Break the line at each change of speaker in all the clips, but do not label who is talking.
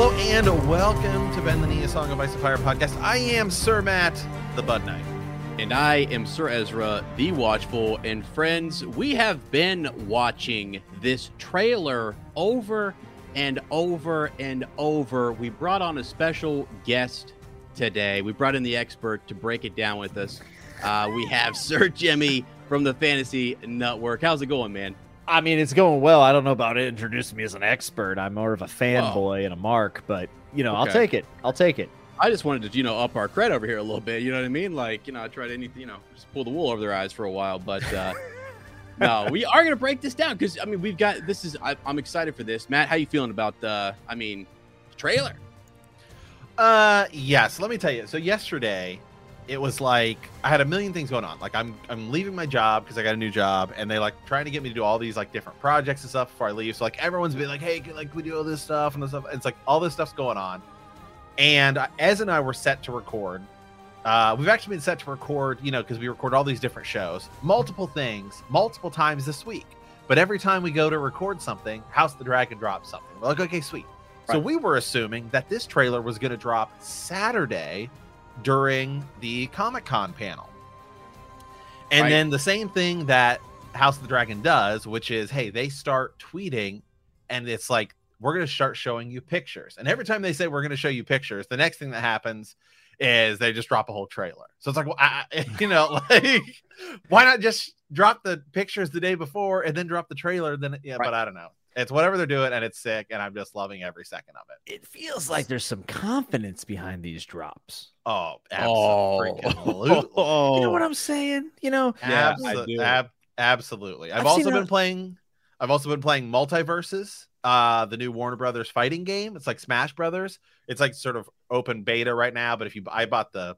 Hello and welcome to Bend the Knee a Song of Ice and Fire podcast. I am Sir Matt, the Bud Knight.
And I am Sir Ezra, the Watchful. And friends, we have been watching this trailer over and over and over. We brought on a special guest today. We brought in the expert to break it down with us. Uh, we have Sir Jimmy from the Fantasy Network. How's it going, man?
I mean, it's going well. I don't know about it introducing me as an expert. I'm more of a fanboy and a mark, but you know, I'll take it. I'll take it.
I just wanted to, you know, up our cred over here a little bit. You know what I mean? Like, you know, I tried anything, you know, just pull the wool over their eyes for a while. But uh, no, we are going to break this down because, I mean, we've got this is, I, I'm excited for this. Matt, how you feeling about the, I mean, trailer?
Uh yes, let me tell you. So yesterday it was like I had a million things going on. Like I'm I'm leaving my job because I got a new job and they like trying to get me to do all these like different projects and stuff before I leave. So like everyone's been like, "Hey, can, like we do all this stuff and this stuff." It's like all this stuff's going on. And uh, Ez and I were set to record. Uh, we've actually been set to record, you know, because we record all these different shows, multiple things, multiple times this week. But every time we go to record something, House of the Dragon drops something. We're like, okay, sweet. So we were assuming that this trailer was going to drop Saturday during the Comic Con panel. And
Right.
then the same thing that House of the Dragon does, which is, hey, they start tweeting and it's like, we're going to start showing you pictures. And every time they say we're going to show you pictures, the next thing that happens is they just drop a whole trailer. So it's like, well, I, you know, like, why not just drop the pictures the day before and then drop the trailer? Then, yeah,
Right.
but I don't know. It's whatever they're doing, and it's sick, and I'm just loving every second of it.
It feels like there's some confidence behind these drops.
Oh,
Oh.
absolutely.
You know what I'm saying? You know,
Yeah,
Abso-
I do.
ab- absolutely. I've,
I've
also been
a-
playing. I've also been playing MultiVersus, uh, the new Warner Brothers fighting game. It's like Smash Brothers. It's like sort of open beta right now, but if you, I bought the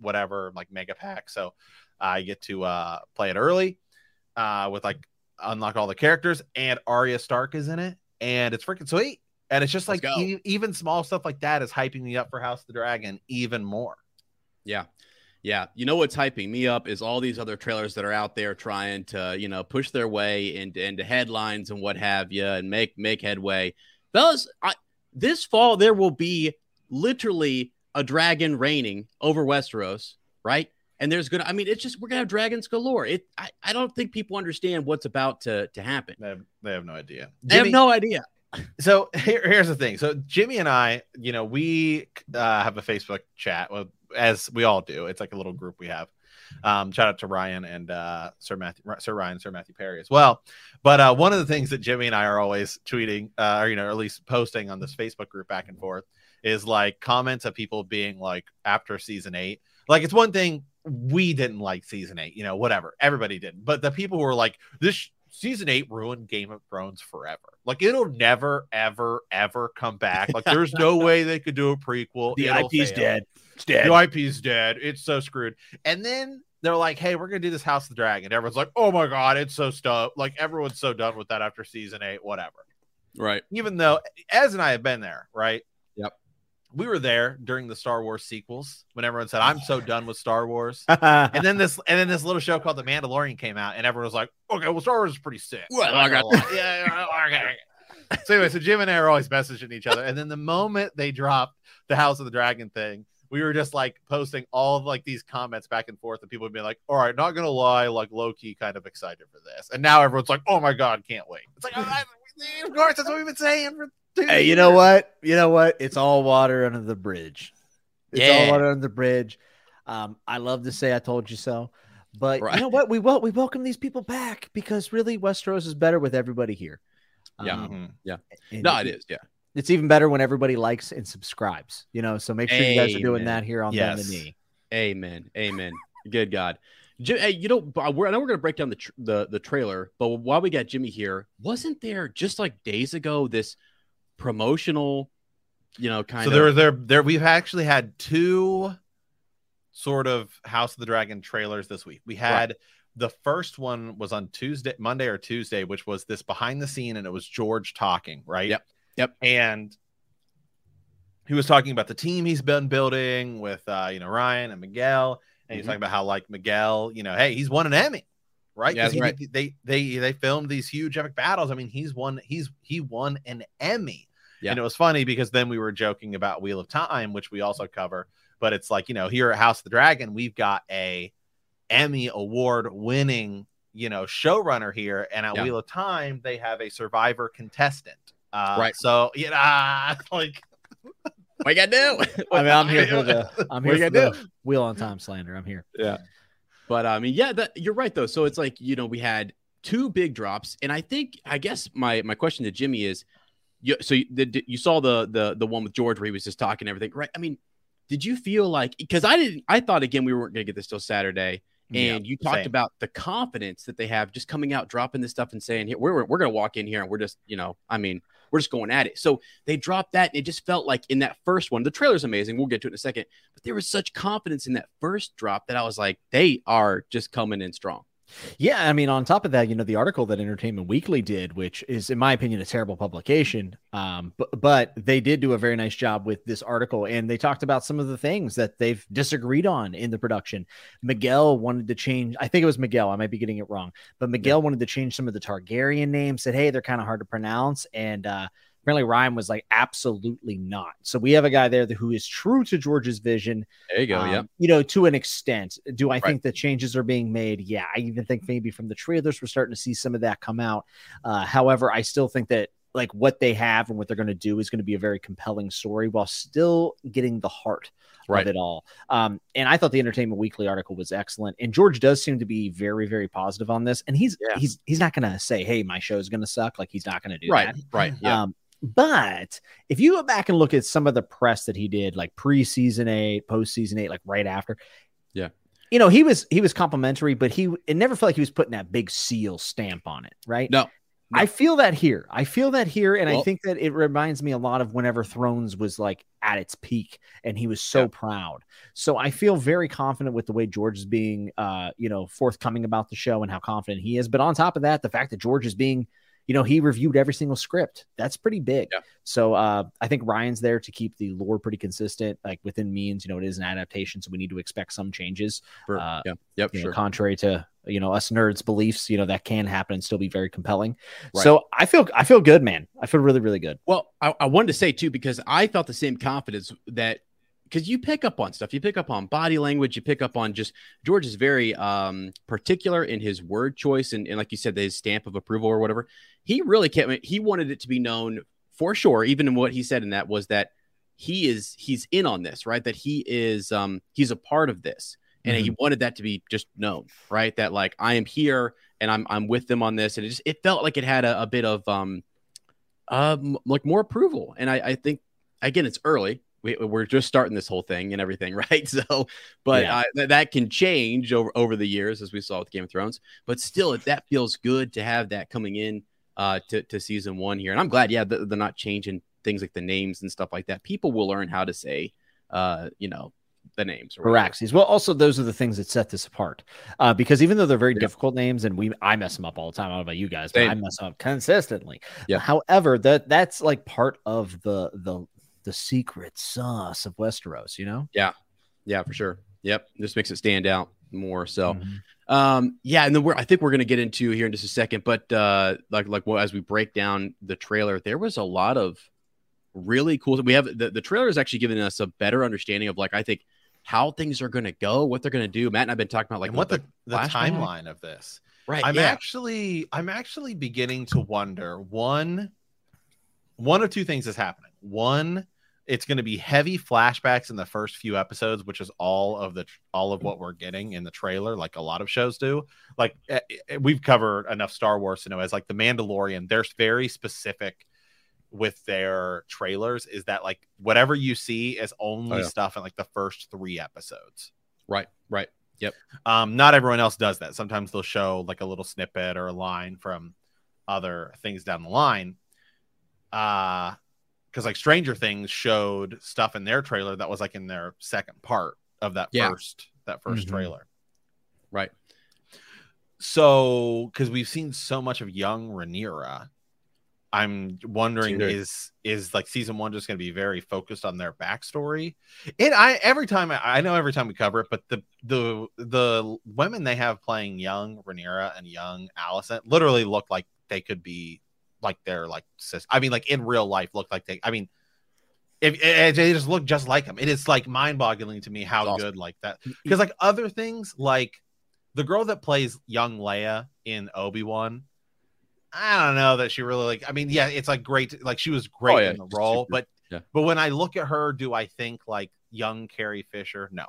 whatever like mega pack, so I get to uh play it early, uh, with like unlock all the characters, and Arya Stark is in it, and it's freaking sweet. And it's just like e- even small stuff like that is hyping me up for House of the Dragon even more.
Yeah. Yeah. You know what's hyping me up is all these other trailers that are out there trying to, you know, push their way into, into headlines and what have you and make make headway. Fellas, I, this fall there will be literally a dragon reigning over Westeros, right? And there's gonna I mean, it's just we're gonna have dragons galore. It I, I don't think people understand what's about to to happen.
They have, they have no idea.
They have no idea.
so here, here's the thing so jimmy and i you know we uh, have a facebook chat well, as we all do it's like a little group we have um shout out to ryan and uh sir matthew sir ryan sir matthew perry as well but uh one of the things that jimmy and i are always tweeting uh or you know or at least posting on this facebook group back and forth is like comments of people being like after season eight like it's one thing we didn't like season eight you know whatever everybody didn't but the people who were like this season eight ruined Game of Thrones forever. Like it'll never, ever, ever come back. Like there's no way they could do a prequel.
the
It'll
IP's
fail.
dead. It's dead.
The IP's dead. It's so screwed. And then they're like, "Hey, we're gonna do this House of the Dragon." Everyone's like, "Oh my god, it's so stoked!" Like everyone's so done with that after season eight. Whatever.
Right.
Even though Ez and I have been there, right?
Yep.
We were there during the Star Wars sequels when everyone said, "I'm so done with Star Wars." and then this and then this little show called The Mandalorian came out, and everyone was like, "Okay, well, Star Wars is pretty sick."
Well, I got-
yeah, yeah, okay. So anyway, so Jim and I are always messaging each other, and then the moment they dropped the House of the Dragon thing, we were just like posting all of like these comments back and forth, and people would be like, "All right, not gonna lie, like low key, kind of excited for this," and now everyone's like, "Oh my god, can't wait!" It's like, "Oh, I- of course, that's what we've been saying for.
Hey, you know what? You know what? It's all water under the bridge. It's
Yeah.
all water under the bridge. Um, I love to say I told you so. But
Right.
you know what? We wel- we welcome these people back because really Westeros is better with everybody here.
Yeah.
Um,
Mhm.
and
No, it is. Yeah.
It's even better when everybody likes and subscribes. You know, so make sure you guys are doing that here on
Yes.
the Knee.
Amen. Amen. Good God. Jim, hey, you know, we're, I know we're going to break down the, tr- the the trailer, but while we got Jimmy here, wasn't there just like days ago this promotional, you know, kind
so
of?
So there, there, there. We've actually had two sort of House of the Dragon trailers this week. We had right. the first one was on Tuesday, Monday or Tuesday, which was this behind the scene, and it was George talking, right?
Yep. Yep.
And he was talking about the team he's been building with, uh, you know, Ryan and Miguel and he's mm-hmm. talking about how like Miguel, you know, hey, he's won an Emmy, right?
Yeah,
he,
right.
They they they filmed these huge epic battles. I mean, he's won he's he won an Emmy. Yeah. And it was funny because then we were joking about Wheel of Time, which we also cover, but it's like, you know, here at House of the Dragon, we've got a Emmy award winning, you know, showrunner here. And at yeah. Wheel of Time, they have a survivor contestant. Uh,
right.
So, you know, like
what you gotta do?
I mean, I'm here for the I'm here for the do? wheel on time slander. I'm here.
Yeah.
But I mean, yeah, that you're right though. So it's like, you know, we had two big drops. And I think I guess my my question to Jimmy is you so you, the, you saw the the the one with George where he was just talking everything, right? I mean, did you feel like because I didn't I thought again we weren't gonna get this till Saturday. And you talked same. about the confidence that they have just coming out, dropping this stuff and saying, "Here, we're, we're going to walk in here and we're just, you know, I mean, we're just going at it. So they dropped that. And it just felt like in that first one, the trailer's amazing. We'll get to it in a second. But there was such confidence in that first drop that I was like, they are just coming in strong.
Yeah, I mean, on top of that, you know, the article that Entertainment Weekly did, which is, in my opinion, a terrible publication, um, but but they did do a very nice job with this article, and they talked about some of the things that they've disagreed on in the production. Miguel wanted to change. I think it was Miguel. I might be getting it wrong, but Miguel yeah. wanted to change some of the Targaryen names. Said, "Hey, they're kind of hard to pronounce," and uh, Apparently, Ryan was like, absolutely not. So we have a guy there who is true to George's vision.
There you go. Um, yeah.
You know, to an extent. Do I right. think the changes are being made? Yeah. I even think maybe from the trailers, we're starting to see some of that come out. Uh, however, I still think that like what they have and what they're going to do is going to be a very compelling story while still getting the heart right. of it all. Um, and I thought the Entertainment Weekly article was excellent. And George does seem to be very, very positive on this. And he's yeah. he's he's not going to say, "Hey, my show is going to suck." Like he's not going to do
right,
that.
Right. Right. Yeah. Um,
but if you go back and look at some of the press that he did, like pre-season eight, post-season eight, like right after,
yeah,
you know, he was he was complimentary, but he it never felt like he was putting that big seal stamp on it, right?
No.
no. I feel that here. I feel that here, and well, I think that it reminds me a lot of whenever Thrones was like at its peak, and he was so yeah. proud. So I feel very confident with the way George is being, uh, you know, forthcoming about the show and how confident he is. But on top of that, the fact that George is being you know, he reviewed every single script. That's pretty big.
Yeah.
So uh, I think Ryan's there to keep the lore pretty consistent, like within means. You know, it is an adaptation, so we need to expect some changes.
For, uh, yeah. Yep.
Sure.
Know,
contrary to you know us nerds' beliefs, you know that can happen and still be very compelling. Right. So I feel I feel good, man. I feel really really good.
Well, I, I wanted to say too because I felt the same confidence that because you pick up on stuff. You pick up on body language. You pick up on just George is very um, particular in his word choice and, and like you said, his stamp of approval or whatever. He really can't. He wanted it to be known for sure. Even in what he said in that was that he is he's in on this, right? That he is um, he's a part of this, and mm-hmm. he wanted that to be just known, right? That like I am here and I'm I'm with them on this, and it just it felt like it had a, a bit of um, um, like more approval, and I, I think again it's early we, we're just starting this whole thing and everything, right? So, but yeah. uh, th- that can change over over the years, as we saw with Game of Thrones. But still, that feels good to have that coming in uh, to to season one here, and I'm glad. Yeah, they're not changing things like the names and stuff like that. People will learn how to say, uh, you know, the names.
Caraxes. Well, also those are the things that set this apart, uh, because even though they're very yeah. difficult names, and we I mess them up all the time. I don't know about you guys, but Same. I mess them up consistently.
Yeah.
However, that that's like part of the the the secret sauce of Westeros, you know?
Yeah. Yeah, for sure. Yep. This makes it stand out more. So, mm-hmm. um, yeah. And then we're, I think we're going to get into here in just a second, but, uh, like, like, well, as we break down the trailer, there was a lot of really cool. We have the, the trailer is actually giving us a better understanding of, like, I think how things are going to go, what they're going to do. Matt and I've been talking about, like,
what the, the, the timeline of this.
Right.
I'm
yeah.
actually, I'm actually beginning to wonder one, one of two things is happening. One, it's going to be heavy flashbacks in the first few episodes which is all of the all of what we're getting in the trailer like a lot of shows do like eh, eh, we've covered enough star wars to know as like the mandalorian they're very specific with their trailers is that like whatever you see is only oh, yeah. stuff in like the first three episodes
right right Yep.
Um, not everyone else does that. Sometimes they'll show like a little snippet or a line from other things down the line. Uh because like Stranger Things showed stuff in their trailer that was like in their second part of that
Yeah.
first that 1st
Mhm.
trailer.
Right.
So, because we've seen so much of young Rhaenyra, I'm wondering
Dude.
is is like season one just going to be very focused on their backstory? And I every time I, I know every time we cover it, but the the the women they have playing young Rhaenyra and young Alicent literally look like they could be like they're like sis. I mean, like in real life, look like they. I mean. If, if they just look just like them, it is like mind-boggling to me how
awesome.
good like that. Because like other things, like the girl that plays young Leia in Obi Wan, I don't know that she really like. I mean, yeah, it's like great. Like she was great
Oh, yeah,
in the role,
super-
but
yeah.
but when I look at her, do I think like young Carrie Fisher? No.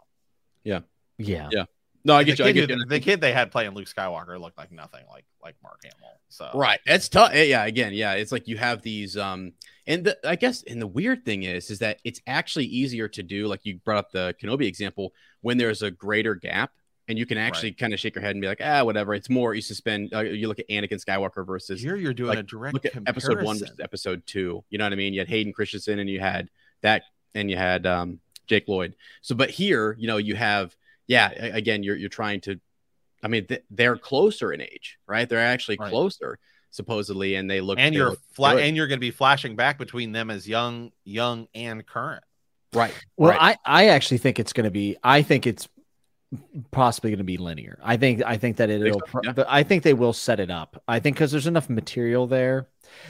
Yeah.
Yeah. Yeah. No, I
the,
get you. I get
who-
you.
the kid they had playing Luke Skywalker looked like nothing like like Mark Hamill. So
Right. It's tough. Yeah. Again, yeah. It's like you have these, um, and the, I guess, and the weird thing is, is that it's actually easier to do. Like you brought up the Kenobi example when there's a greater gap, and you can actually kind of shake your head and be like, ah, whatever. It's more you suspend. Uh, you look at Anakin Skywalker versus
here you're doing
like,
a direct
look at episode one versus episode two. You know what I mean? You had Hayden Christensen and you had that, and you had um, Jake Lloyd. So, but here, you know, you have, yeah, again, you're you're trying to, I mean, th- they're closer in age, right? They're actually
Right.
closer supposedly, and they look
and
they
you're
look
fla-
good.
and you're going to be flashing back between them as young, young and current.
right.
Well,
right.
I, I actually think it's going to be. I think it's possibly going to be linear. I think I think that it'll.
Yeah.
but I think they will set it up. I think because there's enough material there.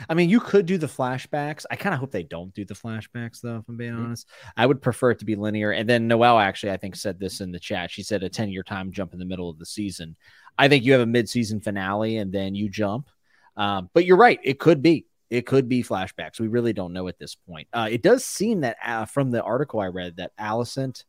I mean, you could do the flashbacks. I kind of hope they don't do the flashbacks, though. If I'm being
Mhm.
honest, I would prefer it to be linear. And then Noelle actually, I think, said this in the chat. She said a 10 year time jump in the middle of the season. I think you have a mid season finale and then you jump. Um, but you're right. It could be. It could be flashbacks. We really don't know at this point. Uh, it does seem that uh, from the article I read that Alicent.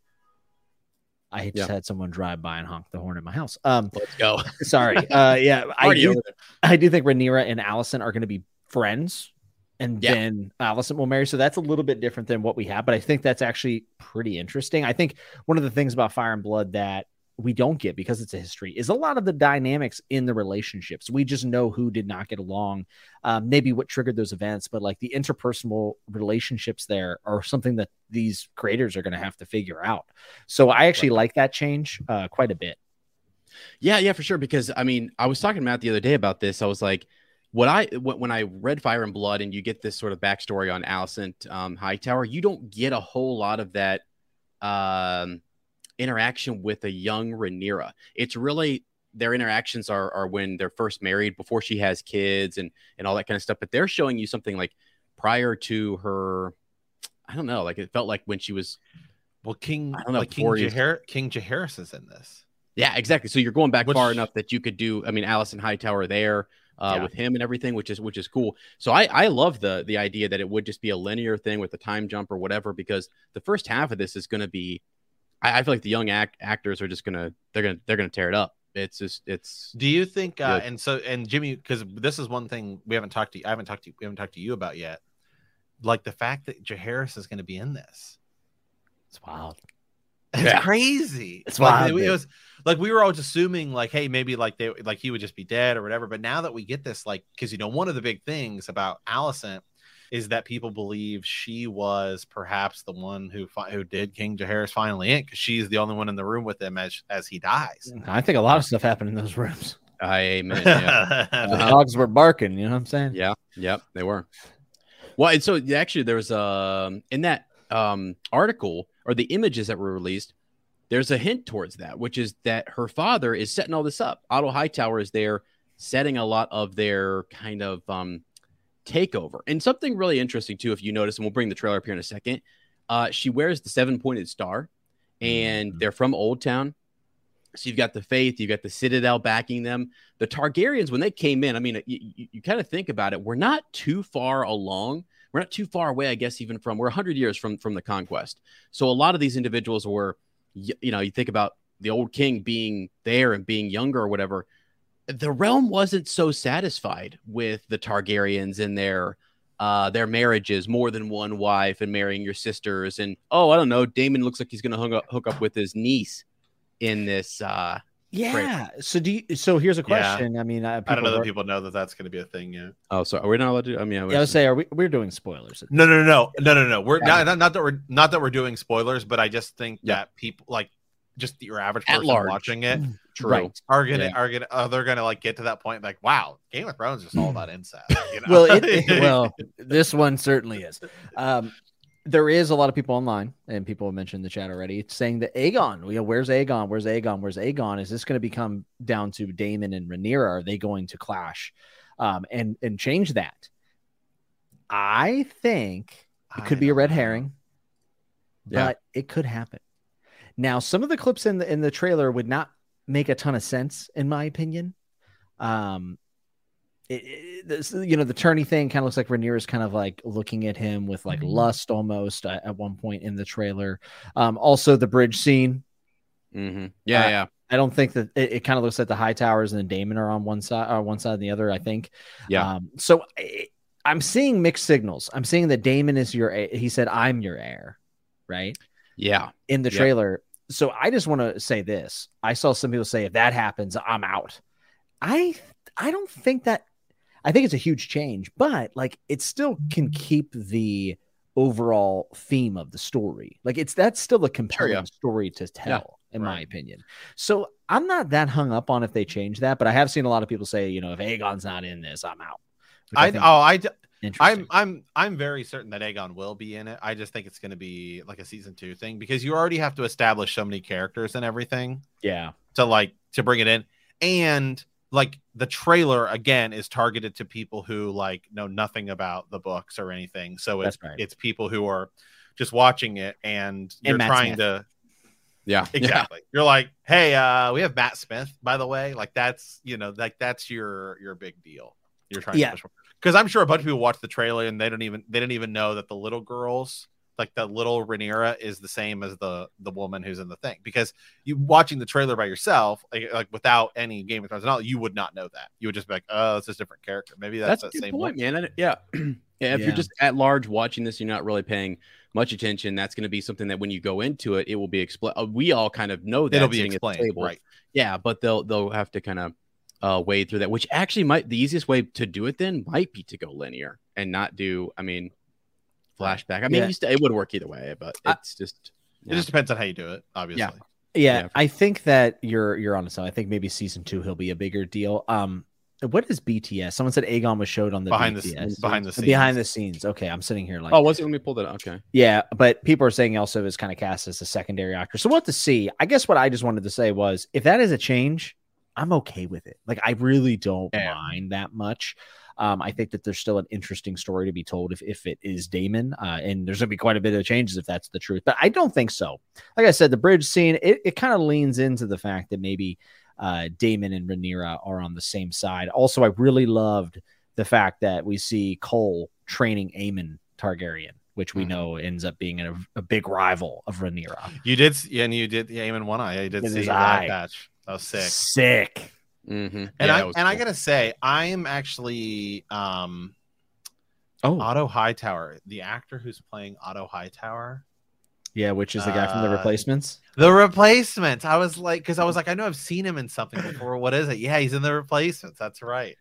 I just
Yeah.
had someone drive by and honk the horn at my house. Um,
Let's go.
sorry. Uh, yeah, I do. I do think Rhaenyra and Alicent are going to be friends, and
Yeah.
then Alicent will marry. So that's a little bit different than what we have, but I think that's actually pretty interesting. I think one of the things about Fire and Blood that we don't get because it's a history is a lot of the dynamics in the relationships. We just know who did not get along, um, maybe what triggered those events, but like the interpersonal relationships there are something that these creators are going to have to figure out. So I actually like that change uh, quite a bit.
Yeah, yeah, for sure. Because I mean, I was talking to Matt the other day about this. I was like, what I when I read Fire and Blood, and you get this sort of backstory on Alicent um, Hightower, you don't get a whole lot of that um, interaction with a young Rhaenyra. It's really their interactions are are when they're first married, before she has kids, and and all that kind of stuff. But they're showing you something like prior to her. I don't know. Like it felt like when she was
Well, King,
I don't know,
like King
before
King Jaehaerys is in this.
Yeah, exactly. So you're going back
Which-
far enough that you could do. I mean, Alicent Hightower there uh,
Yeah.
with him and everything, which is which is cool. So I I love the the idea that it would just be a linear thing with the time jump or whatever, because the first half of this is going to be. I, I feel like the young act, actors are just gonna they're gonna they're gonna tear it up. It's just it's
Do you think? Uh, And so, and Jimmy, because this is one thing we haven't talked to, I haven't talked to, we haven't talked to you about yet. Like the fact that Jaehaerys is going to be in this.
It's wild.
It's
Yeah.
crazy.
It's
like,
wild,
it, was like we were always assuming like, hey, maybe like they like he would just be dead or whatever. But now that we get this, like, because you know, one of the big things about Alicent is that people believe she was perhaps the one who fi- who did King Jaehaerys finally in because she's the only one in the room with him as as he dies.
I think a lot of stuff happened in those rooms.
I amen. Yeah.
The dogs were barking. You know what I'm saying?
Yeah, yep, they were. Well, and so actually, there was um in that um article or the images that were released. There's a hint towards that, which is that her father is setting all this up. Otto Hightower is there setting a lot of their kind of um takeover. And something really interesting too, if you notice, and we'll bring the trailer up here in a second. Uh, she wears the seven pointed star, and
Mhm.
they're from Old Town. So you've got the Faith, you've got the Citadel backing them. The Targaryens, when they came in, I mean, you, you, you kind of think about it, we're not too far along. We're not too far away, I guess, even from we're 100 years from from the conquest. So a lot of these individuals were, y- you know, you think about the old king being there and being younger or whatever. The realm wasn't so satisfied with the Targaryens and their uh, their marriages, more than one wife and marrying your sisters. And oh, I don't know, Daemon looks like he's going to hook up, hook up with his niece. in this. uh
Yeah. So do you, so here's a
Yeah.
question. I mean, uh,
I don't know that people know that that's going to be a thing yet.
Oh, so are we not allowed to? I mean, I
Yeah, I would say, are we? We're doing spoilers.
No, no, no, no, no, no. We're
Yeah.
not, not not that we're not that we're doing spoilers, but I just think
Yeah.
that people like just your average
At
person
large.
watching it
true.
Right.
are gonna
Yeah.
are gonna uh, they're gonna like get to that point like wow Game of Thrones is all about incest. You know?
Well, it, well, this one certainly is. Um, there is a lot of people online, and people have mentioned the chat already, saying that Aegon, you know, where's Aegon? Where's Aegon? Where's Aegon? Is this going to become down to Daemon and Rhaenyra? Are they going to clash, um, and and change that? I think it could be a red herring,
Yeah.
but it could happen. Now, some of the clips in the in the trailer would not make a ton of sense, in my opinion. Um, it, it- this, you know, the tourney thing kind of looks like Rhaenyra's kind of like looking at him with like lust almost uh, at one point in the trailer. Um, also the bridge scene.
hmm Yeah,
Uh,
yeah.
I don't think that it, it kind of looks like the Hightowers and then Daemon are on one side or one side and the other. I think.
Yeah.
Um, so I, I'm seeing mixed signals. I'm seeing that Daemon is your. He said, "I'm your heir," right?
Yeah.
in the trailer. So I just want to say this. I saw some people say if that happens, I'm out. I I don't think that I think it's a huge change, but like it still can keep the overall theme of the story. Like it's that's still a compelling
yeah.
story to tell, in my opinion. So I'm not that hung up on if they change that, but I have seen a lot of people say, you know, if Aegon's not in this, I'm out.
I,
think
oh I d-
is interesting.
I'm I'm I'm very certain that Aegon will be in it. I just think it's going to be like a season two thing because you already have to establish so many characters and everything
yeah.
to like to bring it in, and like the trailer again is targeted to people who like know nothing about the books or anything. So it's
right.
it's people who are just watching it and you're
Matt
trying
Smith.
to
Yeah.
exactly. You're like, hey, uh, we have Matt Smith, by the way. Like that's you know, like that's your your big deal. You're trying
Yeah.
to push because I'm sure a bunch of people watch the trailer and they don't even they didn't even know that the little girls, like the little Rhaenyra, is the same as the the woman who's in the thing. Because you watching the trailer by yourself, like, like without any Game of Thrones knowledge, you would not know that. You would just be like, oh, it's a different character. Maybe that's,
That's,
that
a good
same
point,
one.
man. I- yeah. yeah. If
Yeah.
you're just at large watching this, you're not really paying much attention. That's going to be something that when you go into it, it will be explained. Uh, we all kind of know that
It'll be
sitting at the
explained,
table.
right?
Yeah, but they'll they'll have to kind of uh, wade through that, which actually might the easiest way to do it then might be to go linear and not do. I mean, flashback. I mean,
Yeah.
you st- it would work either way, but
I-
it's just
It just depends on how you do it, obviously.
Yeah.
Yeah,
Yeah.
I think that you're you're on something. I think maybe season two he'll be a bigger deal. Um, what is BTS? Someone said Aegon was showed on the
Behind the behind the scenes.
behind the scenes. Okay, I'm sitting here like
oh, was it? Let me pull that up. Okay.
yeah, but people are saying also is kind of cast as a secondary actor. So we'll have to see. I guess what I just wanted to say was if that is a change, I'm okay with it. Like I really don't
Yeah.
mind that much. Um, I think that there's still an interesting story to be told if, if it is Daemon, uh, and there's gonna be quite a bit of changes if that's the truth. But I don't think so. Like I said, the bridge scene it, it kind of leans into the fact that maybe uh, Daemon and Rhaenyra are on the same side. Also, I really loved the fact that we see Cole training Aemon Targaryen, which we
Mhm.
know ends up being a, a big rival of Rhaenyra.
You did, s- and you did aim in one eye. Yeah, you did
In
see
his
that
eye.
patch. That was sick.
Sick.
Mm-hmm.
And I and I gotta say, I'm actually um
Oh,
Otto Hightower, the actor who's playing Otto Hightower.
yeah, which is the guy from the
Uh,
replacements.
The replacements. I was like, because I was like, I know I've seen him in something before. What is it? Yeah, he's in the replacements. That's right.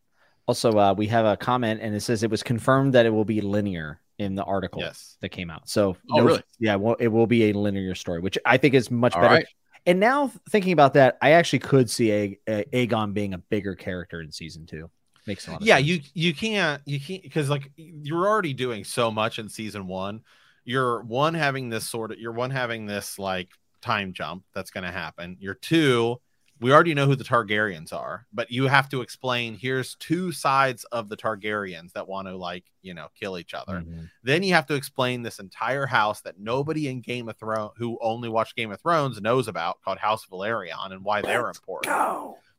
Also, uh, we have a comment, and it says it was confirmed that it will be linear in the article
Yes.
that came out. So,
Oh, really?
Yeah, well, it will be a linear story, which I think is much
All
better.
right.
And now thinking about that, I actually could see a, a Aegon being a bigger character in season two. Makes a lot of
Yeah,
sense.
you you can't you can't because like you're already doing so much in season one. You're one having this sort of you're one having this like time jump that's going to happen. You're two. We already know who the Targaryens are, but you have to explain. Here's two sides of the Targaryens that want to like you know kill each other.
Mhm.
Then you have to explain this entire house that nobody in Game of Thrones who only watched Game of Thrones knows about, called House Velaryon, and why they're important.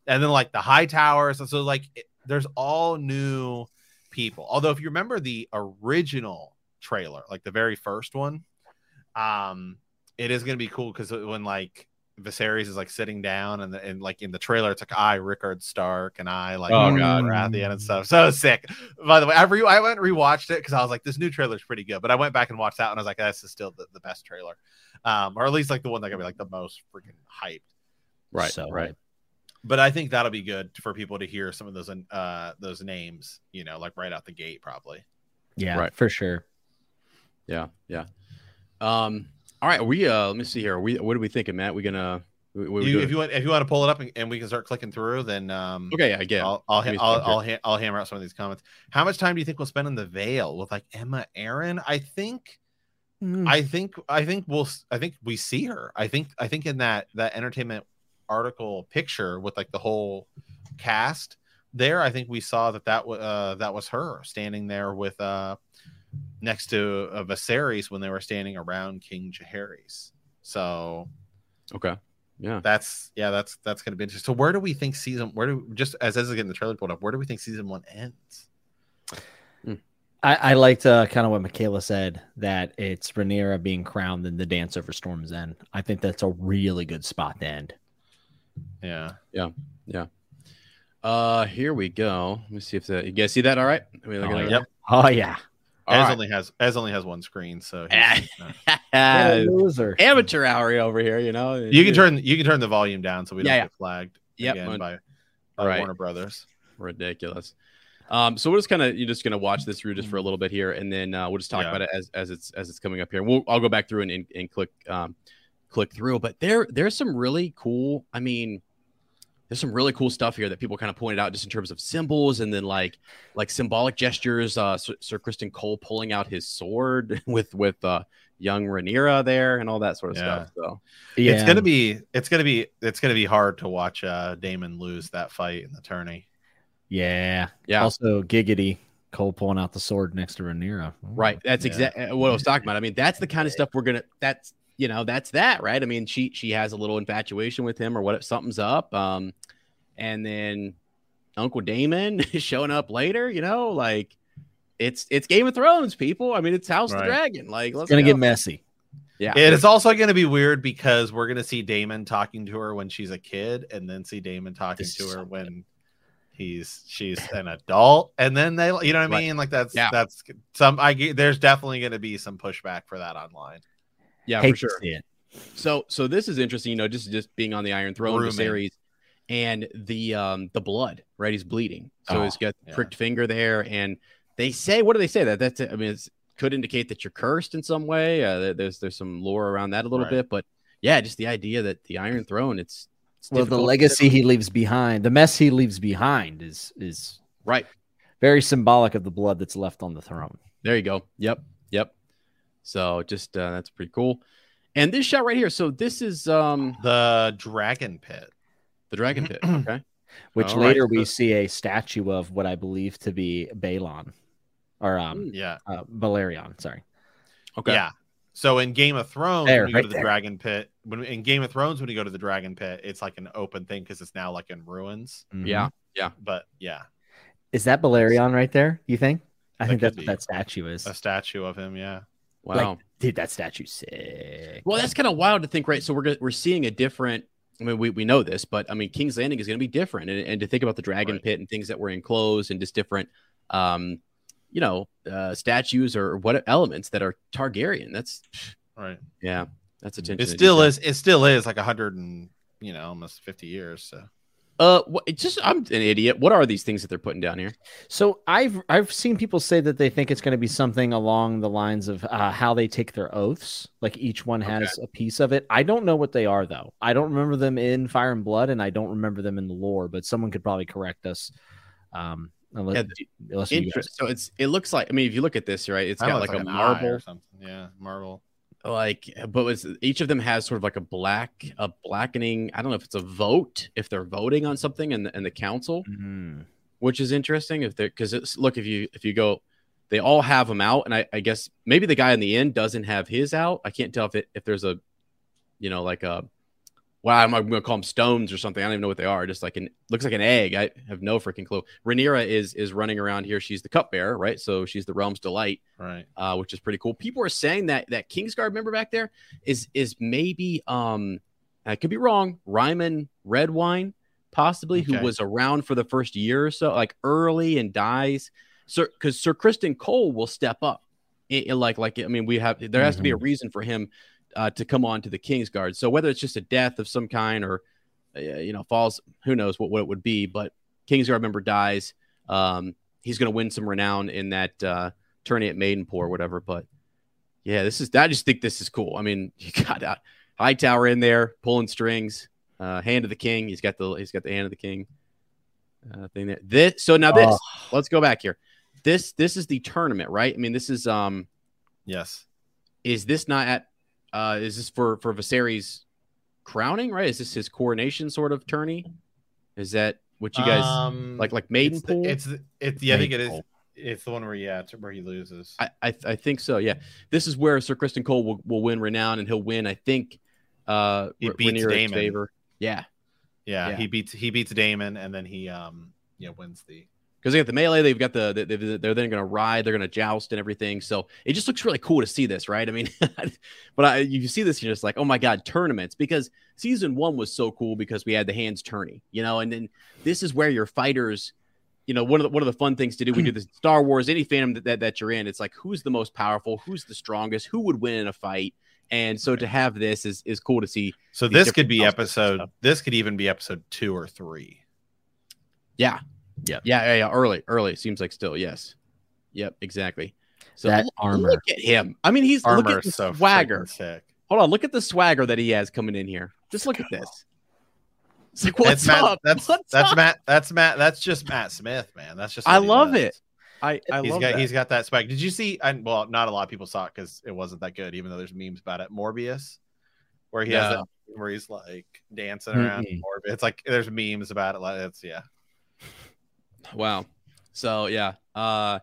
And then like the Hightowers, and so like it, there's all new people. Although if you remember the original trailer, like the very first one, um, it is gonna be cool because when like Viserys is like sitting down and, the, and like in the trailer, it's like I Rickard Stark and I like
Oh,
Lord
God.
Baratheon and stuff. So sick. By the way, I re- I went and rewatched it because I was like, this new trailer is pretty good. But I went back and watched that and I was like, this is still the, the best trailer, um, or at least like the one that got me like the most freaking hyped.
Right,
So,
right.
But I think that'll be good for people to hear some of those uh those names, you know, like right out the gate, probably.
Yeah,
Right.
for sure.
Yeah, yeah. Um. All right. We uh. Let me see here. Are we what are we thinking, Matt? We gonna. We, are we
You,
doing?
if you want, if you want to pull it up and, and we can start clicking through, then um,
okay. Yeah. Yeah.
I'll I'll ha- I'll, I'll, ha- I'll hammer out some of these comments. How much time do you think we'll spend in the Vale with like Aemma Arryn? I think
Hmm.
I think I think we'll I think we see her. I think I think in that that entertainment article picture with like the whole cast there, I think we saw that that was uh, that was her standing there with uh next to uh, Viserys when they were standing around King Jaehaerys. So
Okay. Yeah.
that's yeah, that's that's gonna be interesting. So where do we think season? Where do just as as is getting the trailer pulled up? Where do we think season one ends?
I, I liked uh, kind of what Michaela said that it's Rhaenyra being crowned in the dance over Storm's End. I think that's a really good spot to end.
Yeah, yeah, yeah.
Uh. Here we go. Let me see if the you guys see that. All right. I mean,
Oh,
look at
yep.
Oh yeah,
All
Ez
right.
only has Ez only has one screen, so he's, uh,
that.
What a loser.
amateur hour over here. You know.
you can turn you can turn the volume down so we don't
Yeah, yeah.
get flagged
Yep,
again
un-
by, by
right.
Warner Brothers.
ridiculous. Um, so we're just kind of you're just gonna watch this through just for a little bit here, and then uh, we'll just talk
Yeah.
about it as as it's as it's coming up here. We'll I'll go back through and, and, and click um, click through. But there there's some really cool. I mean, there's some really cool stuff here that people kind of pointed out just in terms of symbols and then like like symbolic gestures. Uh, Sir, Sir Criston Cole pulling out his sword with with uh, young Rhaenyra there and all that sort of
Yeah.
stuff. So
Yeah,
It's gonna be it's gonna be it's gonna be hard to watch uh Daemon lose that fight in the tourney.
yeah,
yeah,
Also, giggity Cole pulling out the sword next to Rhaenyra.
Right. That's
Yeah.
exactly what I was talking about. I mean, that's the kind of stuff we're gonna. That's you know, that's that, right? I mean, she she has a little infatuation with him, or what? if Something's up. Um, and then Uncle Daemon is showing up later. You know, like it's it's Game of Thrones, people. I mean, it's House of
Right.
the Dragon. Like,
It's
let's
gonna
go.
get messy.
yeah.
It is also gonna be weird because we're gonna see Daemon talking to her when she's a kid, and then see Daemon talking
This
to her
so
when he's she's an adult, and then they you know what I
Right.
mean? Like that's
Yeah.
that's some I there's definitely gonna be some pushback for that online.
Yeah,
Hate
for sure.
to see it.
So so this is interesting, you know, just just being on the Iron Throne
Grooming.
series and the um the blood, right? He's bleeding. So
Oh,
he's got
yeah.
pricked finger there and they say what do they say that that's I mean it's could indicate that you're cursed in some way. Uh, there's there's some lore around that a little
Right.
bit, but yeah, just the idea that the Iron Throne it's, it's
Well, the legacy he leaves behind, the mess he leaves behind, is is
right.
very symbolic of the blood that's left on the throne.
There you go. Yep. Yep. So just uh, that's pretty cool. And this shot right here. So this is um
The Dragon Pit.
the Dragon Pit. Okay.
Which
All right,
later we see a statue of what I believe to be Balon or um
Yeah,
uh, Balerion. Sorry.
Okay.
yeah. So in Game of Thrones,
There,
when you
right
go to the
there.
Dragon Pit, when in Game of Thrones, when you go to the Dragon Pit, it's like an open thing because it's now like in ruins.
Mhm.
Yeah.
But yeah,
Is that Balerion right there? You think? I
That
think
could
that's
be.
what that statue is.
a statue of him. Yeah.
Wow.
Like, dude, that statue's sick.
Well, that's kind of wild to think, right? So we're go- we're seeing a different. I mean, we, we know this, but I mean, King's Landing is going to be different, and, and to think about the Dragon
Right.
Pit and things that were enclosed and just different, um, you know, uh, statues or what elements that are Targaryen. That's
Right.
yeah, that's attention.
It still is. It still is like a hundred and you know almost fifty years. So
Uh, just I'm an idiot. What are these things that they're putting down here?
So I've I've seen people say that they think it's going to be something along the lines of uh, how they take their oaths. Like each one has a piece of it. I don't know what they are though. I don't remember them in Fire and Blood, and I don't remember them in the lore. But someone could probably correct us. Um, unless,
Yeah,
unless you guys-
Interest. So it's it looks like I mean, if you look at this, right, it's
Kinda
got
looks
like, a marble.
or something. Yeah, marble.
Like but it's, each of them has sort of like a black a blackening i don't know if it's a vote if they're voting on something in the, in the council
Mhm.
which is interesting if they're because it's look if you if you go they all have them out and I, I guess maybe the guy in the end doesn't have his out i can't tell if it if there's a you know like a well i'm gonna call them stones or something i don't even know what they are just like an looks like an egg i have no freaking clue Rhaenyra is is running around here she's the cupbearer right so she's the realm's delight
Right.
uh, which is pretty cool. People are saying that that Kingsguard member back there is is maybe um I could be wrong. Ryam Redwyne, possibly, who was around for the first year or so, like early and dies. Sir, because Sir Criston Cole will step up. I- I- like like I mean, we have there has to be a reason for him uh, to come on to the King's Guard. So whether it's just a death of some kind or uh, you know, falls. Who knows what, what it would be? But King's Guard member dies. Um, he's going to win some renown in that uh, tourney at Maidenpool or whatever. But yeah, this is. I just think this is cool. I mean, you got uh, Hightower in there pulling strings. Uh, hand of the king. He's got the he's got the hand of the king uh, thing there. This so now this.
Oh.
Let's go back here. This this is the tournament, right? I mean, this is um.
Yes.
Is this not at? Uh, is this for for Viserys crowning? Right? Is this his coronation sort of tourney? Is that what you guys
um,
like? Like
it's
Maidenpool?
the, it's the- it's yeah, I think it is. It's the one where yeah, it's where he loses.
I, I I think so. Yeah, this is where Sir Criston Cole will, will win renown, and he'll win. I think. Uh,
He beats
Rhaenyra's
Daemon.
favor. Yeah,
yeah,
yeah.
he beats he beats Daemon, and then he um you know wins the
because they got the melee. They've got the they- they're then going to ride. They're going to joust and everything. So it just looks really cool to see this, right? I mean, but I, you see this, you're just like, oh my god, tournaments because season one was so cool because we had the hands tourney, you know, and then this is where your fighters. You know, one of the one of the fun things to do. We do this Star Wars, any fandom that, that that you're in. It's like who's the most powerful, who's the strongest, who would win in a fight, and so to have this is is cool to see.
So this could be episode. This could even be episode two or three.
Yeah.
Yeah.
Yeah. Yeah. yeah. Early. Early. Seems like still. Yes. Yep. Exactly. So
That
look-
armor.
Look at him. I mean, he's look
Armor
at the
so
swagger.
sick.
Hold on. Look at the swagger that he has coming in here. Just look at this. It's like,
That's
what's
Matt.
up?
That's
What's
that's
up?
Matt. That's Matt. That's just Matt Smith, man. That's just.
I love
does.
it. I, I
He's
love
got
that.
he's got that swag. Did you see? And well, not a lot of people saw it because it wasn't that good. Even though there's memes about it. Morbius, where he has
No.
that where he's like dancing around.
Mm-mm.
Morbius. It's like there's memes about it. Like it's yeah.
Wow. So yeah. Uh,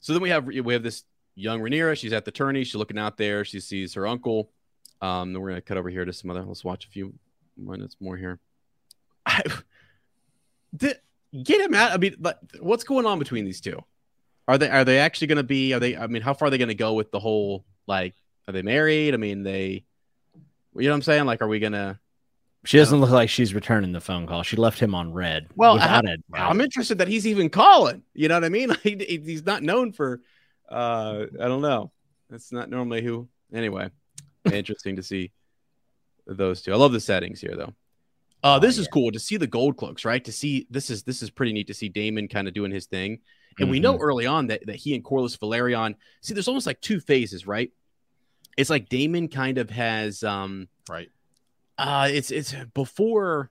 so then we have we have this young Rhaenyra. She's at the tourney. She's looking out there. She sees her uncle. Um, then we're gonna cut over here to some other. Let's watch a few minutes more here. I, the, get him out. I mean, what's going on between these two? Are they are they actually gonna be? Are they? I mean, how far are they gonna go with the whole like? Are they married? I mean, they. You know what I'm saying? Like, are we gonna?
She doesn't look like she's returning the phone call. She left him on red.
Well,
it.
I'm interested that he's even calling. You know what I mean? He, he- he's not known for. Uh, I don't know. That's not normally who. Anyway, interesting to see those two. I love the settings here, though. Uh, this is cool to see the gold cloaks, right? To see this is this is pretty neat to see Daemon kind of doing his thing, and we know early on that that he and Corlys Velaryon. See, there's almost like two phases, right? It's like Daemon kind of has um
Right.
Uh it's it's before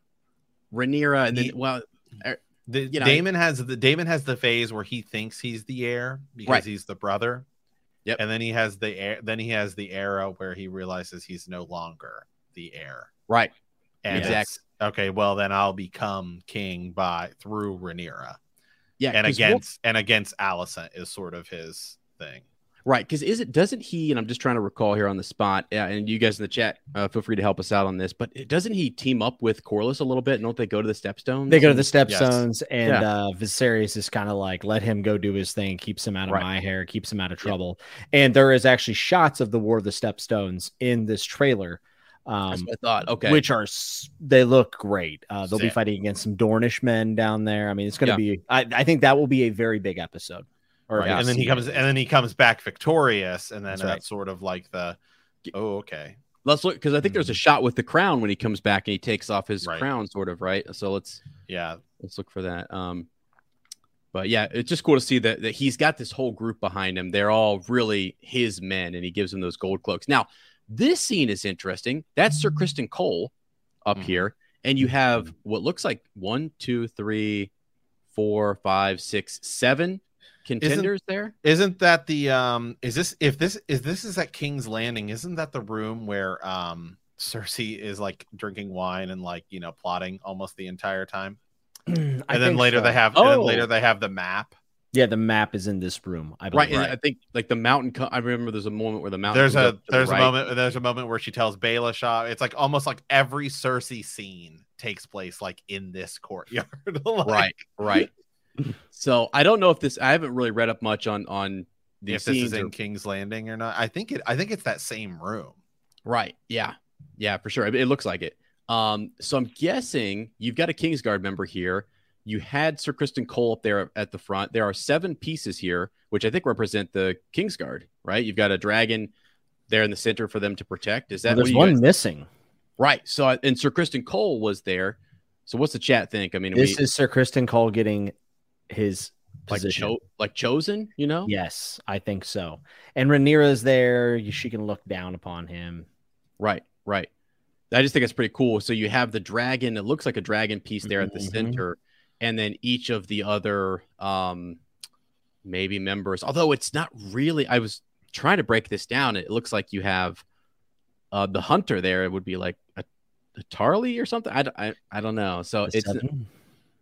Rhaenyra and then
He-
well
The,
You know,
Daemon has the Daemon has the phase where he thinks he's the heir because
Right.
he's the brother.
Yep.
And then he has the air. Then he has the era where he realizes he's no longer the heir.
right
And
Exactly.
okay, well then I'll become king by through Rhaenyra.
yeah
And against and against Alicent is sort of his thing.
Right, because is it doesn't he? And I'm just trying to recall here on the spot. Yeah, and you guys in the chat, uh, feel free to help us out on this. But doesn't he team up with Corlys a little bit? Don't they go to the Stepstones?
They go to the stepstones, and
Yeah.
uh, Viserys is kind of like, let him go do his thing, keeps him out of
Right.
my hair, keeps him out of trouble. And there is actually shots of the War of the Stepstones in this trailer,
That's
um,
what I thought. Okay,
which are they look great. Uh, they'll be fighting against some Dornish men down there. I mean, it's going to
Yeah.
be. I, I think that will be a very big episode. Or
Right. and then he comes and then he comes back victorious, and then
That's
that's,
right.
sort of like the oh okay.
let's look because I think there's a shot with the crown when he comes back and he takes off his
Right.
crown, sort of right. So let's
Yeah.
let's look for that. Um, but yeah, it's just cool to see that that he's got this whole group behind him. They're all really his men, and he gives them those gold cloaks. Now, this scene is interesting. That's Sir Criston Cole up
Mhm.
here, and you have what looks like one, two, three, four, five, six, seven contenders there.
Isn't that the um is this if this is this is at King's Landing, isn't that the room where um Cersei is like drinking wine and like you know plotting almost the entire time?
I
And then later
so.
they have and then
Oh.
later they have the map.
yeah, the map is in this room. I
Right,
believe.
and I think like the mountain. Co- I remember there's a moment where the mountain.
There's a
up to the
there's
right.
a moment there's a moment where she tells Bela Shaw it's like almost like every Cersei scene takes place like in this courtyard. Like,
Right, right. So I don't know if this. I haven't really read up much on on these
If this
scenes.
is in
or-
King's Landing or not. I think it I think it's that same room.
Right. Yeah. Yeah, for sure. It, it looks like it. Um, so I'm guessing you've got a Kingsguard member here. You had Sir Criston Cole up there at the front. There are seven pieces here, which I think represent the Kingsguard, right? You've got a dragon there in the center for them to protect. Is that
Well, there's
you
one
guys-
missing.
right? So and Sir Criston Cole was there. So what's the chat think? I mean,
This
we,
is Sir Criston Cole getting his
like
position.
cho- like chosen, you know?
Yes, I think so. And Rhaenyra's there. She can look down upon him.
Right, right. I just think it's pretty cool. So you have the dragon. It looks like a dragon piece there at the
Mhm.
center, and then each of the other um maybe members. Although it's not really. I was trying to break this down. It looks like you have uh the hunter there. It would be like a, a Tarly or something. I, I, I don't know. So
The
it's
seven.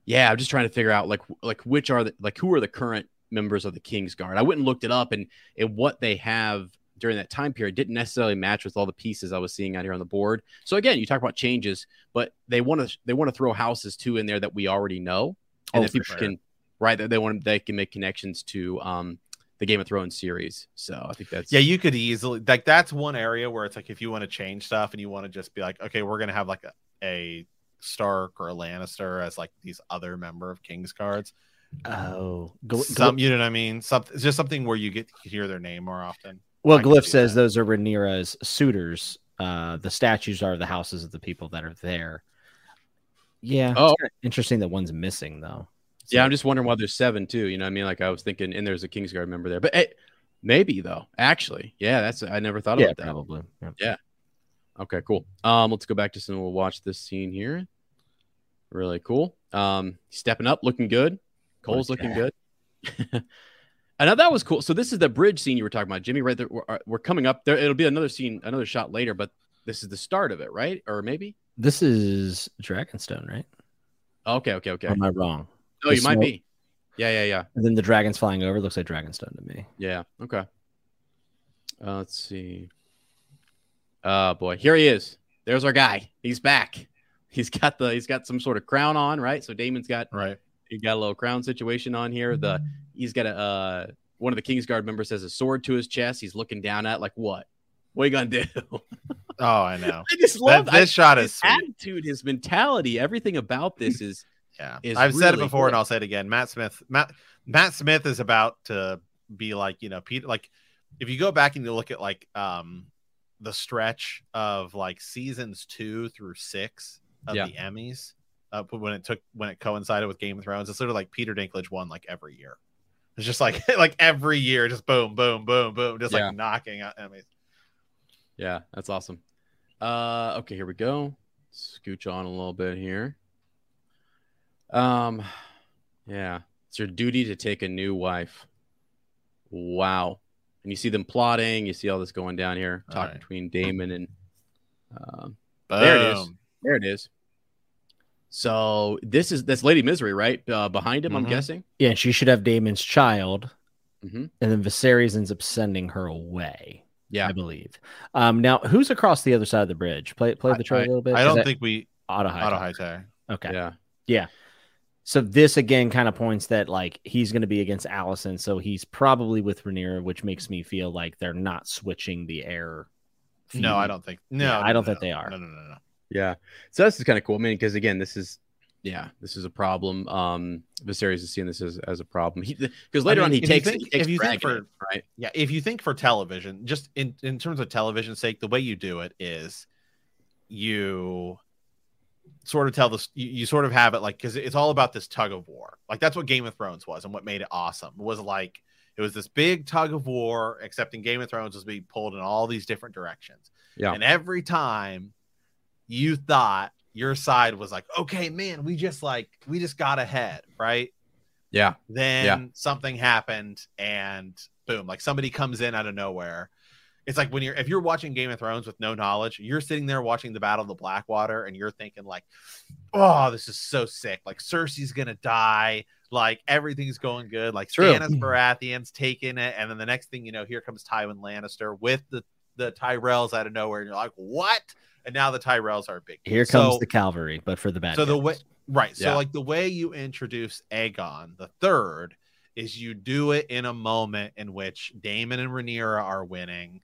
Yeah. I'm just trying to figure out like like which are the like who are the current members of the King's Guard. I went and looked it up, and and what they have during that time period didn't necessarily match with all the pieces I was seeing out here on the board. So again, you talk about changes, but they want to they want to throw houses too in there that we already know, and
Oh,
that people
sure.
can right that they want they can make connections to um the Game of Thrones series. So I think that's
Yeah, you could easily like that's one area where it's like if you want to change stuff and you want to just be like, okay, we're gonna have like a, a Stark or a Lannister as like these other member of King's cards.
Oh, Gl-
Some,
Gl-
you know what I mean? Something it's just something where you get to hear their name more often.
well,
I
Glyph says
that.
those are Rhaenyra's suitors. Uh, the statues are the houses of the people that are there. Yeah.
Oh.
it's interesting that one's missing though.
yeah. I'm just wondering why there's seven too. You know, what I mean, like I was thinking, and there's a King's Guard member there, but eh, maybe though. Actually, yeah, that's I never thought
Yeah,
about that.
probably. Yeah.
Okay, cool. Um, let's go back to some. We'll watch this scene here. Really cool. Um, stepping up, looking good. Cole's looking good. I know that was cool. So this is the bridge scene you were talking about, Jimmy. Right there, we're, we're coming up there. It'll be another scene, another shot later, but this is the start of it, right? Or maybe?
This is Dragonstone, right?
Okay, okay, okay.
Or am I wrong?
Oh,
the
you might be. Yeah, yeah, yeah,
And then the dragon's flying over. Looks like Dragonstone to me.
yeah. Okay. Uh, let's see. Oh boy, here he is. There's our guy. He's back. He's got the. He's got some sort of crown on, right? So Daemon's got
Right.
he got a little crown situation on here. The he's got a uh, one of the Kingsguard members has a sword to his chest. He's looking down at like what? What are you gonna do?
Oh, I know.
I just
That,
love
this
I-
shot is
his
sweet.
attitude, his mentality, everything about this is
Yeah,
is
I've said it before, and I'll say it again. Matt Smith, Matt Matt Smith is about to be like you know Peter. Like if you go back and you look at like um the stretch of like seasons two through six of
Yeah.
the Emmys, uh, when it took when it coincided with Game of Thrones, it's sort of like Peter Dinklage won like every year. It's just like like every year, just boom, boom, boom, boom, just
Yeah.
like knocking out Emmys.
yeah, that's awesome. Uh, okay, here we go. Scooch on a little bit here. Um, yeah, it's your duty to take a new wife. Wow, and you see them plotting. You see all this going down here, talk
right.
between Daemon and. Um,
Boom.
There it is. There it is. So this is that's Lady Misery, right? Uh, behind him, I'm
Mhm.
guessing.
Yeah, she should have Daemon's child,
Mhm.
and then Viserys ends up sending her away.
Yeah.
I believe. Um, now who's across the other side of the bridge? Play play the trailer a little bit.
I don't think we
Otto
auto
high
Hightower.
Okay.
Yeah. Yeah.
So this again kind of points that like he's going to be against Alicent, so he's probably with Rhaenyra, which makes me feel like they're not switching the heir.
No, I don't think. No,
Yeah, I don't
no,
think
no.
they are.
No, no, no, no.
Yeah. So this is kind of cool. I mean, because again, this is yeah, this is a problem. Um, Viserys is seeing this as, as a problem. Because later
I
on he takes,
think-
he takes
if you think
Dragon,
for-
right.
Yeah, if you think for television, just in in terms of television sake, the way you do it is you sort of tell this you, you sort of have it like because it's all about this tug of war. Like that's what Game of Thrones was and what made it awesome was like it was this big tug of war, except in Game of Thrones was being pulled in all these different directions.
Yeah.
And every time you thought your side was like, okay, man, we just like we just got ahead, right?
Yeah.
then
Yeah.
something happened and boom like somebody comes in out of nowhere it's like when you're if you're watching game of thrones with no knowledge you're sitting there watching the battle of the blackwater and you're thinking like oh this is so sick. Like cersei's gonna die. Like everything's going good. Like
True.
stannis mm. baratheon's taking it. And then the next thing you know here comes tywin lannister with the the tyrells out of nowhere. And you're like what? And now the tyrells are a big. Deal.
Here comes
So-
the cavalry, but for the bad.
so the way right, so
Yeah.
like the way you introduce Aegon the third is you do it in a moment in which Daemon and Rhaenyra are winning,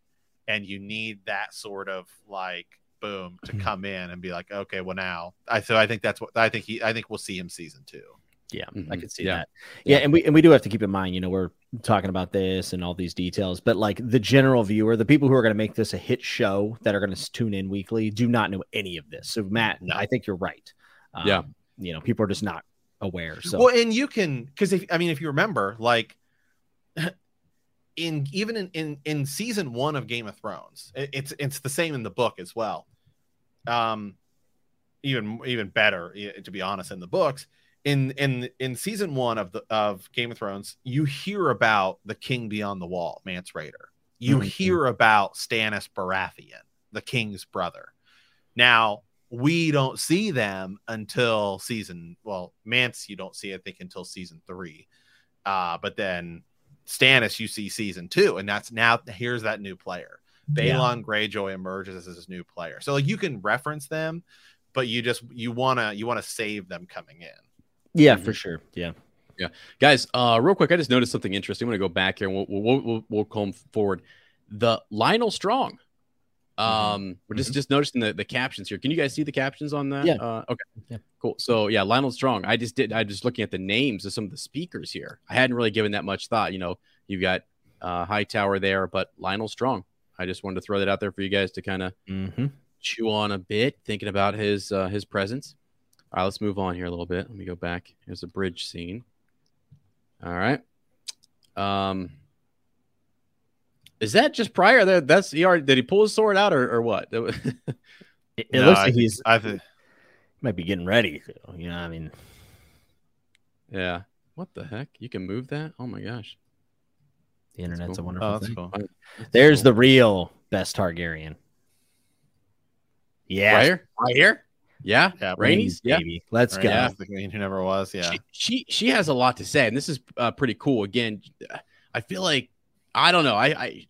and you need that sort of like boom to
Mhm.
come in and be like, okay, well now I so I think that's what I think he I think we'll see him season two.
Yeah, I
Mhm.
can see
Yeah.
that. Yeah, and we and we do have to keep in mind, you know, we're talking about this and all these details, but like the general viewer, the people who are going to make this a hit show that are going to tune in weekly, do not know any of this. So Matt,
No.
I think you're right. Um,
Yeah.
you know people are just not aware. So
Well, and you can because if I mean if you remember, like in even in in, in season one of Game of Thrones, it- it's it's the same in the book as well. Um, even even better to be honest in the books. In in in season one of the of Game of Thrones, you hear about the King Beyond the Wall, Mance Rayder. You
Mhm.
hear about Stannis Baratheon, the king's brother. Now we don't see them until season well mance you don't see i think until season three uh but then stannis you see season two and that's now here's that new player
Yeah.
balon greyjoy emerges as this new player so like you can reference them but you just you want to you want to save them coming in
yeah, for sure. Yeah. Yeah.
Guys, uh, real quick, I just noticed something interesting. I'm going to go back here and we'll, we'll, we'll, we'll come forward. The Lyonel Strong. Um, we're just just noticing the, the captions here. Can you guys see the captions on that?
Yeah.
Uh, okay.
Yeah.
Cool. So yeah, Lyonel Strong. I just did. I just looking at the names of some of the speakers here. I hadn't really given that much thought. You know, you've got uh, Hightower there, but Lyonel Strong. I just wanted to throw that out there for you guys to kind of
Mm-hmm.
chew on a bit, thinking about his uh, his presence. All right, let's move on here a little bit. Let me go back. Here's a bridge scene. All right. Um, is that just prior? That that's he already did he pull his sword out or, or what?
It, it
No,
looks
I
like
think-
he's
i think
might be getting ready. To, you know, I mean,
yeah. What the heck? You can move that? Oh my gosh.
the internet's a wonderful
oh
thing.
cool
There's
Cool.
the real best Targaryen. Yeah,
right here, right here. Yeah,
Yeah,
Rhaenys. Yeah,
baby. Let's
Right,
go.
yeah, the queen who never was yeah
she, she she has a lot to say, and this is uh, pretty cool. Again, I feel like I don't know. I, I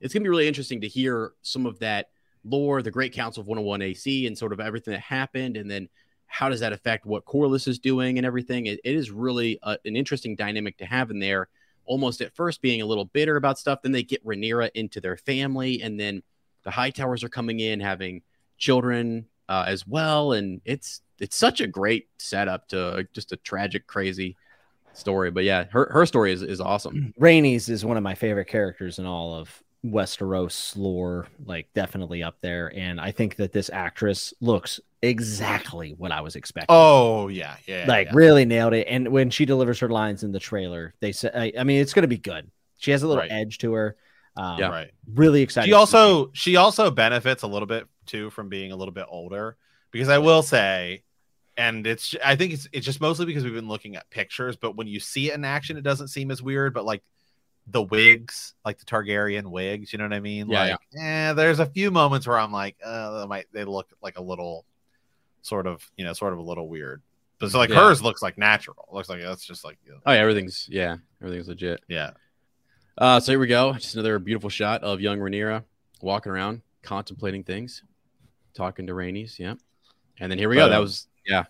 it's gonna be really interesting to hear some of that lore, the Great Council of 101 AC, and sort of everything that happened, and then how does that affect what Corlys is doing and everything. It, it is really a, an interesting dynamic to have in there. Almost at first being a little bitter about stuff, then they get Rhaenyra into their family, and then the Hightowers are coming in having children uh, as well, and it's it's such a great setup to just a tragic, crazy story. But yeah, her her story is is awesome.
Rhaenys is one of my favorite characters in all of Westeros lore, like definitely up there. And I think that this actress looks exactly what I was expecting.
oh yeah yeah
like
yeah.
really nailed it. And when she delivers her lines in the trailer, they say, I, I mean, it's going to be good. She has a little
Right.
edge to her. Um,
Yeah.
right
Really excited.
she also she also benefits a little bit too from being a little bit older because I will say, and it's I think it's it's just mostly because we've been looking at pictures, but when you see it in action, it doesn't seem as weird. But like the wigs, like the Targaryen wigs, you know what I mean?
Yeah,
like, yeah. there's a few moments where I'm like, uh, they might they look like a little sort of you know sort of a little weird. But so like
Yeah.
hers looks like natural. Looks like that's just like
Oh yeah, everything's yeah, everything's legit.
yeah.
Uh, so here we go. Just another beautiful shot of young Rhaenyra walking around, contemplating things, talking to Rhaenys. Yeah, and then here we go. That was yeah,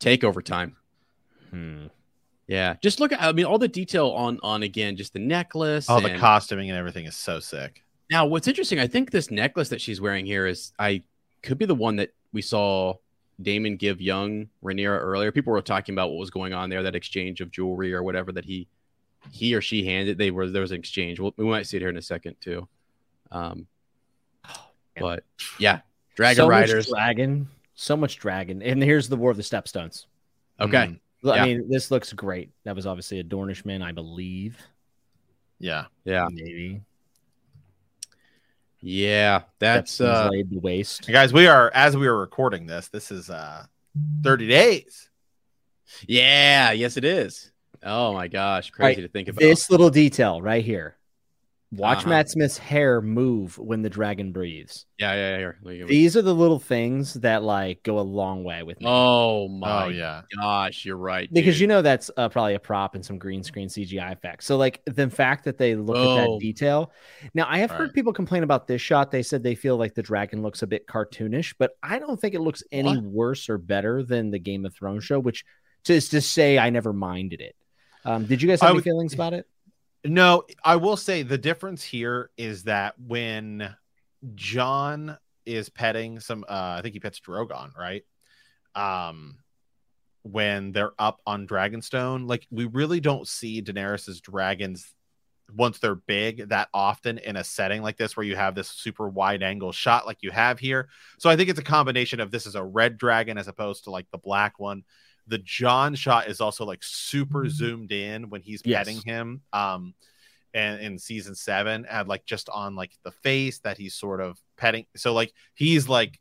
takeover time.
Hmm.
Yeah, just look at I mean all the detail on on again just the necklace.
Oh, the costuming and everything is so sick.
Now, what's interesting, I think this necklace that she's wearing here is I could be the one that we saw Daemon give young Rhaenyra earlier. People were talking about what was going on there, that exchange of jewelry or whatever that he he or she handed. They were there was an exchange. We'll, we might see it here in a second too. Um, but yeah, Dragon
so
Riders.
Much dragon. So much dragon. And here's the War of the Stepstones.
Okay,
Mm,
I
Yeah.
mean, this looks great. That was obviously a Dornishman, I believe.
yeah.
yeah,
Maybe.
yeah. That's uh,
laid the waste.
Guys, we are as we are recording this. This is uh 30 days.
yeah, yes, it is. Oh my gosh, crazy to think about.
This little detail right here. Watch
Uh-huh.
Matt Smith's hair move when the dragon breathes.
yeah, yeah, yeah. Here, look
These are the little things that like go a long way with me.
Oh my
Oh yeah.
gosh, you're right.
because
dude.
you know that's uh, probably a prop and some green screen CGI effects. So like the fact that they look at
Oh.
that detail. Now I have heard
Right.
people complain about this shot. They said they feel like the dragon looks a bit cartoonish, but I don't think it looks any
What?
worse or better than the Game of Thrones show. Which just to say I never minded it. Um, did you guys
I
have any
would-
feelings about it?
No, I will say the difference here is that when Jon is petting some uh I think he pets Drogon, right? Um when they're up on Dragonstone, like we really don't see Daenerys's dragons once they're big that often in a setting like this where you have this super wide angle shot like you have here. So I think it's a combination of this is a red dragon as opposed to like the black one. The Jon shot is also like super zoomed in when he's
Yes.
petting him. Um and in season seven, and like just on like the face that he's sort of petting. So like he's like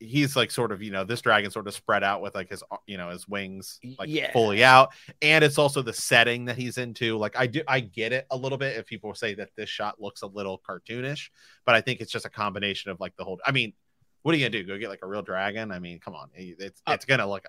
he's like sort of you know this dragon sort of spread out with like his you know his wings like
Yeah.
fully out and it's also the setting that he's into like i do i get it a little bit if people say that this shot looks a little cartoonish but i think it's just a combination of like the whole i mean what are you gonna do go get like a real dragon i mean come on it's
Uh,
it's gonna look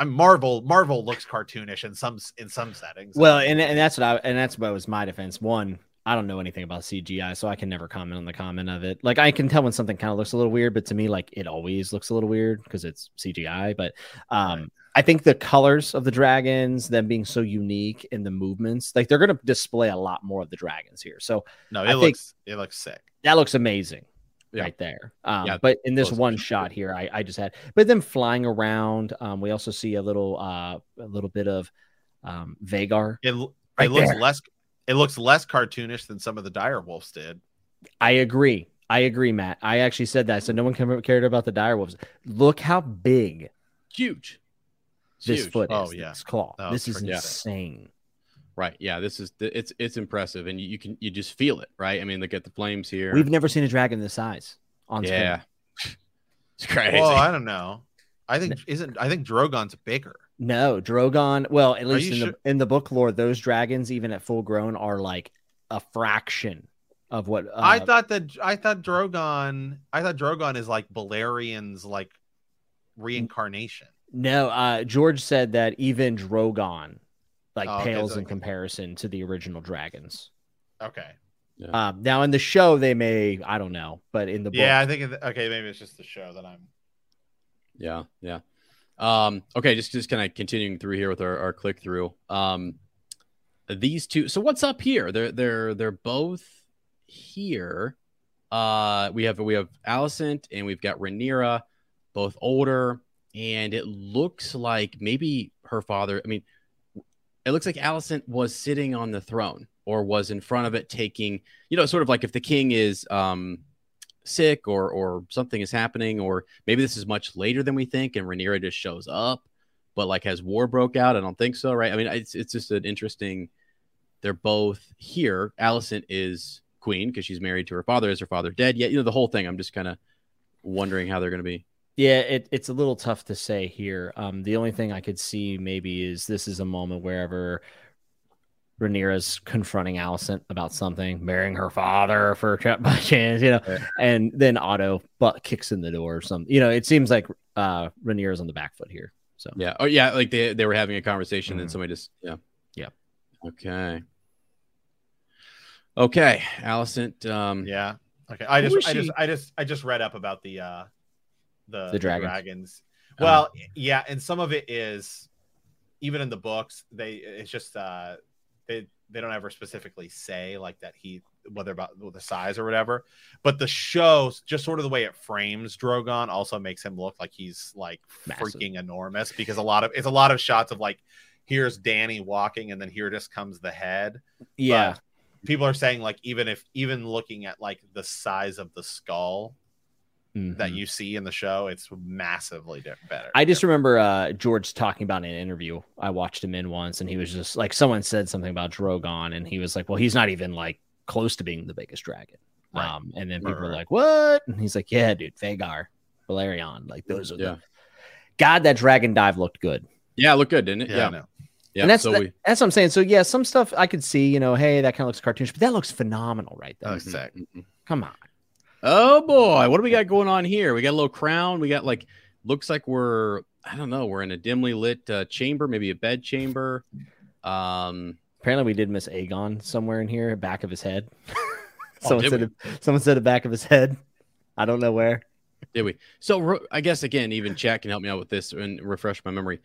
i'm marvel marvel looks cartoonish in some in some settings
Well, and and that's what I and that's what was my defense. One, I don't know anything about CGI, so I can never comment on the comment of it. Like I can tell when something kind of looks a little weird, but to me, like it always looks a little weird because it's CGI. But um,
Right.
I think the colors of the dragons, them being so unique in the movements, like they're going to display a lot more of the dragons here. So
no
I
it
think-
looks it looks sick
that looks amazing
Yeah.
right there. Um,
Yeah,
but in this one shot here, I, I just had, but then flying around, um, we also see a little, uh, a little bit of um, Vhagar.
it,
Right
it looks
there.
less it looks less cartoonish than some of the dire wolves did
I agree. I agree, Matt. I actually said that. So no one cared about the dire wolves. Look how big
Huge.
This
huge.
foot is.
Oh, yeah.
This claw.
Oh,
this is insane.
Right. Yeah. This is it's it's impressive, and you, you can you just feel it, right? I mean, look at the flames here.
We've never seen a dragon this size on screen.
yeah. It's crazy.
well i don't know i think isn't i think drogon's bigger
No, Drogon. Well, at least in
sure?
the in the book lore, those dragons, even at full grown, are like a fraction of what uh,
I thought that I thought Drogon I thought Drogon is like Balerion's like reincarnation.
No, uh, George said that even Drogon like
Oh, okay,
pales
so-
in comparison to the original dragons.
Okay.
Um, now in the show they may, I don't know, but in the book,
Yeah, I think it- okay, maybe it's just the show that I'm
Yeah, yeah. Um, okay, just just kind of continuing through here with our, our click through. Um, these two. So what's up here? They're they're they're both here. Uh, we have we have Alicent and we've got Rhaenyra, both older, and it looks like maybe her father. I mean, it looks like Alicent was sitting on the throne or was in front of it, taking you know, sort of like if the king is um sick or or something is happening or maybe this is much later than we think and Rhaenyra just shows up but like has war broke out I don't think so right? I mean it's it's just an interesting they're both here. Alicent is queen because she's married to her father. Is her father dead yet? You know the whole thing. I'm just kind of wondering how they're going to be
Yeah, it, it's a little tough to say here. Um, the only thing I could see maybe is this is a moment wherever Rhaenyra's confronting Alicent about something, marrying her father for ch- by chance, you know,
Yeah.
and then Otto butt kicks in the door or something. You know, it seems like uh, Rhaenyra's on the back foot here. So
yeah oh yeah like they they were having a conversation and
Mhm.
somebody just yeah
Yeah.
okay okay Alicent um
yeah. Okay. I just I just? I just I just read up about the uh the,
The dragons.
dragons.
Uh-huh.
Well, yeah, and some of it is even in the books, they it's just uh they they don't ever specifically say like that he whether about the size or whatever. But the show, just sort of the way it frames Drogon, also makes him look like he's like
Massive.
freaking enormous because a lot of it's a lot of shots of like here's Danny walking and then here just comes the head.
yeah,
But people are saying like even if even looking at like the size of the skull that
Mhm.
you see in the show, it's massively better.
I just remember uh, George talking about in an interview. I watched him in once, and he was just like, someone said something about Drogon, and he was like, "Well, he's not even like close to being the biggest dragon."
Right.
Um, and then
Right,
people were
right.
like, "What?" And he's like, "Yeah, dude, Vhagar, Balerion, like those are
Yeah.
the." God, that dragon dive looked good,
yeah look good didn't it
yeah, I know.
yeah
and that's
so
that-
we
that's what I'm saying. So yeah, some stuff I could see, you know, hey, that kind of looks cartoonish, but that looks phenomenal right there.
Oh, sick.
Mhm.
Come on,
Oh boy, what do we got going on here? We got a little crown. We got like looks like we're I don't know, we're in a dimly lit uh, chamber, maybe a bed chamber. Um
apparently we did miss Aegon somewhere in here, back of his head.
Oh,
someone
did
said, it, someone said the back of his head. I don't know where.
did we? So I guess again, even chat can help me out with this and refresh my memory.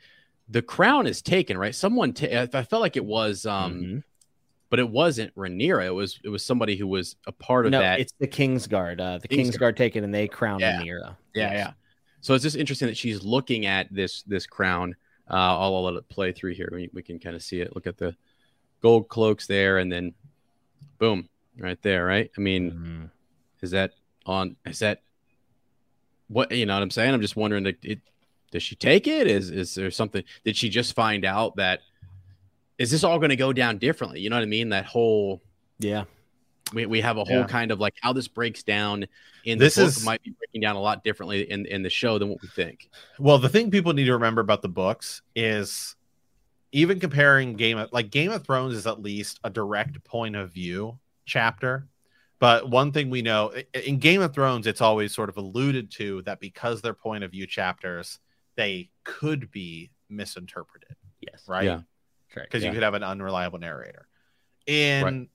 The crown is taken, right? Someone ta- I felt like it was um
Mhm.
But it wasn't Rhaenyra. It was it was somebody who was a part of
no,
that.
it's the Kingsguard. Uh, the
Kingsguard.
Kingsguard taken and they crowned
Yeah.
Rhaenyra.
Yeah, yeah. So it's just interesting that she's looking at this this crown. Uh, I'll, I'll let it play through here. We, we can kind of see it. Look at the gold cloaks there, and then boom, right there, right? I mean,
Mhm.
is that on? Is that what you know? What I'm saying? I'm just wondering. Like, it, does she take it? Is is there something? Did she just find out that? Is this all going to go down differently? You know what I mean? That whole
Yeah.
we, we have a whole
Yeah.
kind of like how this breaks down in
This
the book
is-
might be breaking down a lot differently in in the show than what we think.
Well, the thing people need to remember about the books is even comparing Game of like Game of Thrones is at least a direct point of view chapter. But one thing we know in Game of Thrones, it's always sort of alluded to that because they're point of view chapters, they could be misinterpreted,
Yes.
right?
Yeah.
Correct.
because
Yeah.
you could have an unreliable narrator. In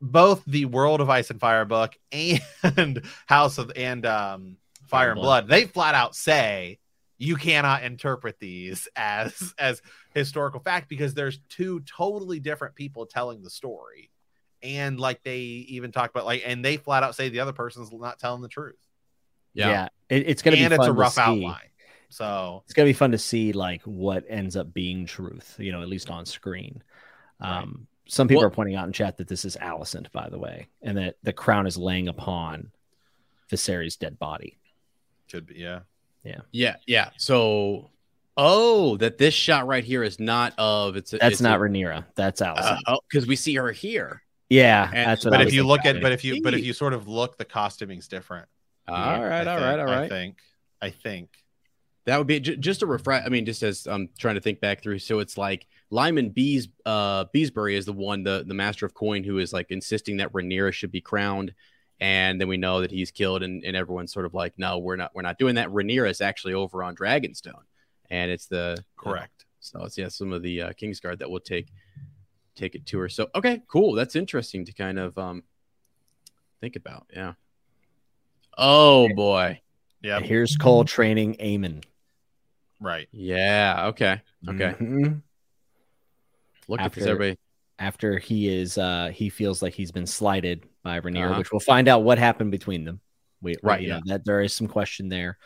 both the World of Ice and Fire book and House of and um, Fire and Blood, they flat out say you cannot interpret these as as historical fact because there's two totally different people telling the story. And like they even talk about like and they flat out say the other person's not telling the truth.
Yeah.
Yeah.
It, it's gonna
and
be and
it's a
fun to
rough outline. So
It's gonna be fun to see like what ends up being truth, you know, at least on screen.
Right.
Um, some people
Well-
are pointing out in chat that this is Alicent, by the way, and that the crown is laying upon Viserys' dead body.
could be yeah.
Yeah, yeah. Yeah. So oh, that this shot right here is not of it's A,
That's
it's
not
a,
Rhaenyra. That's Alicent.
uh, because we see her here.
yeah,
and-
that's what
But
I
if you look at but if you but if you sort of look the costuming's different.
All right,
I
all
think-
right, all
I think. I think.
That would be j- just a refresh. I mean, just as I'm trying to think back through. So it's like Lyman Bees, uh, Beesbury is the one, the the master of coin, who is like insisting that Rhaenyra should be crowned, and then we know that he's killed, and, and everyone's sort of like, no, we're not, we're not doing that. Rhaenyra is actually over on Dragonstone, and it's the
Correct.
So it's yeah, some of the uh, Kingsguard that will take take it to her. So okay, cool. That's interesting to kind of um think about. Yeah. Oh boy.
Yeah.
Here's Cole training Aemond.
Right.
Yeah. Okay. Okay.
Mhm.
Look at
After-
this, everybody.
After he is, uh, he feels like he's been slighted by Rhaenyra,
Uh-huh.
which we'll find out what happened between them. We,
Right,
You
yeah.
know, that there is some question there,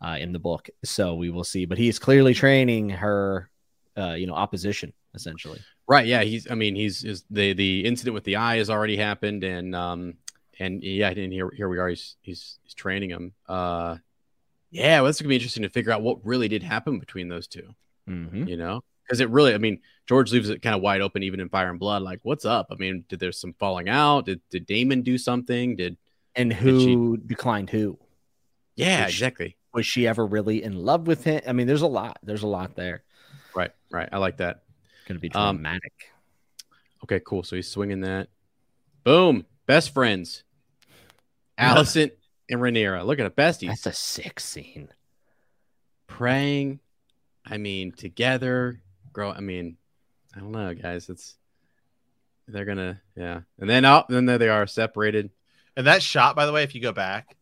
uh, in the book, so we will see. But he is clearly training her, uh, you know, opposition essentially.
Right. Yeah. He's. I mean, he's is the the incident with the eye has already happened, and um and yeah, and here here we are. He's he's he's training him. Uh, yeah. Well, it's gonna be interesting to figure out what really did happen between those two.
Mhm.
you know because it really i mean george leaves it kind of wide open even in fire and blood like what's up i mean did there's some falling out did, did daemon do something did
And
she-
who declined who?
yeah
Which-
exactly
Was she ever really in love with him? I mean, there's a lot. There's a lot there.
right right i like that
Going to be
Um,
dramatic.
okay cool so he's swinging that boom best friends alicent and Rhaenyra. look at it besties
That's a sick scene.
praying i mean together grow i mean i don't know guys it's they're gonna yeah and then out then there they are separated
And that shot, by the way, if you go back.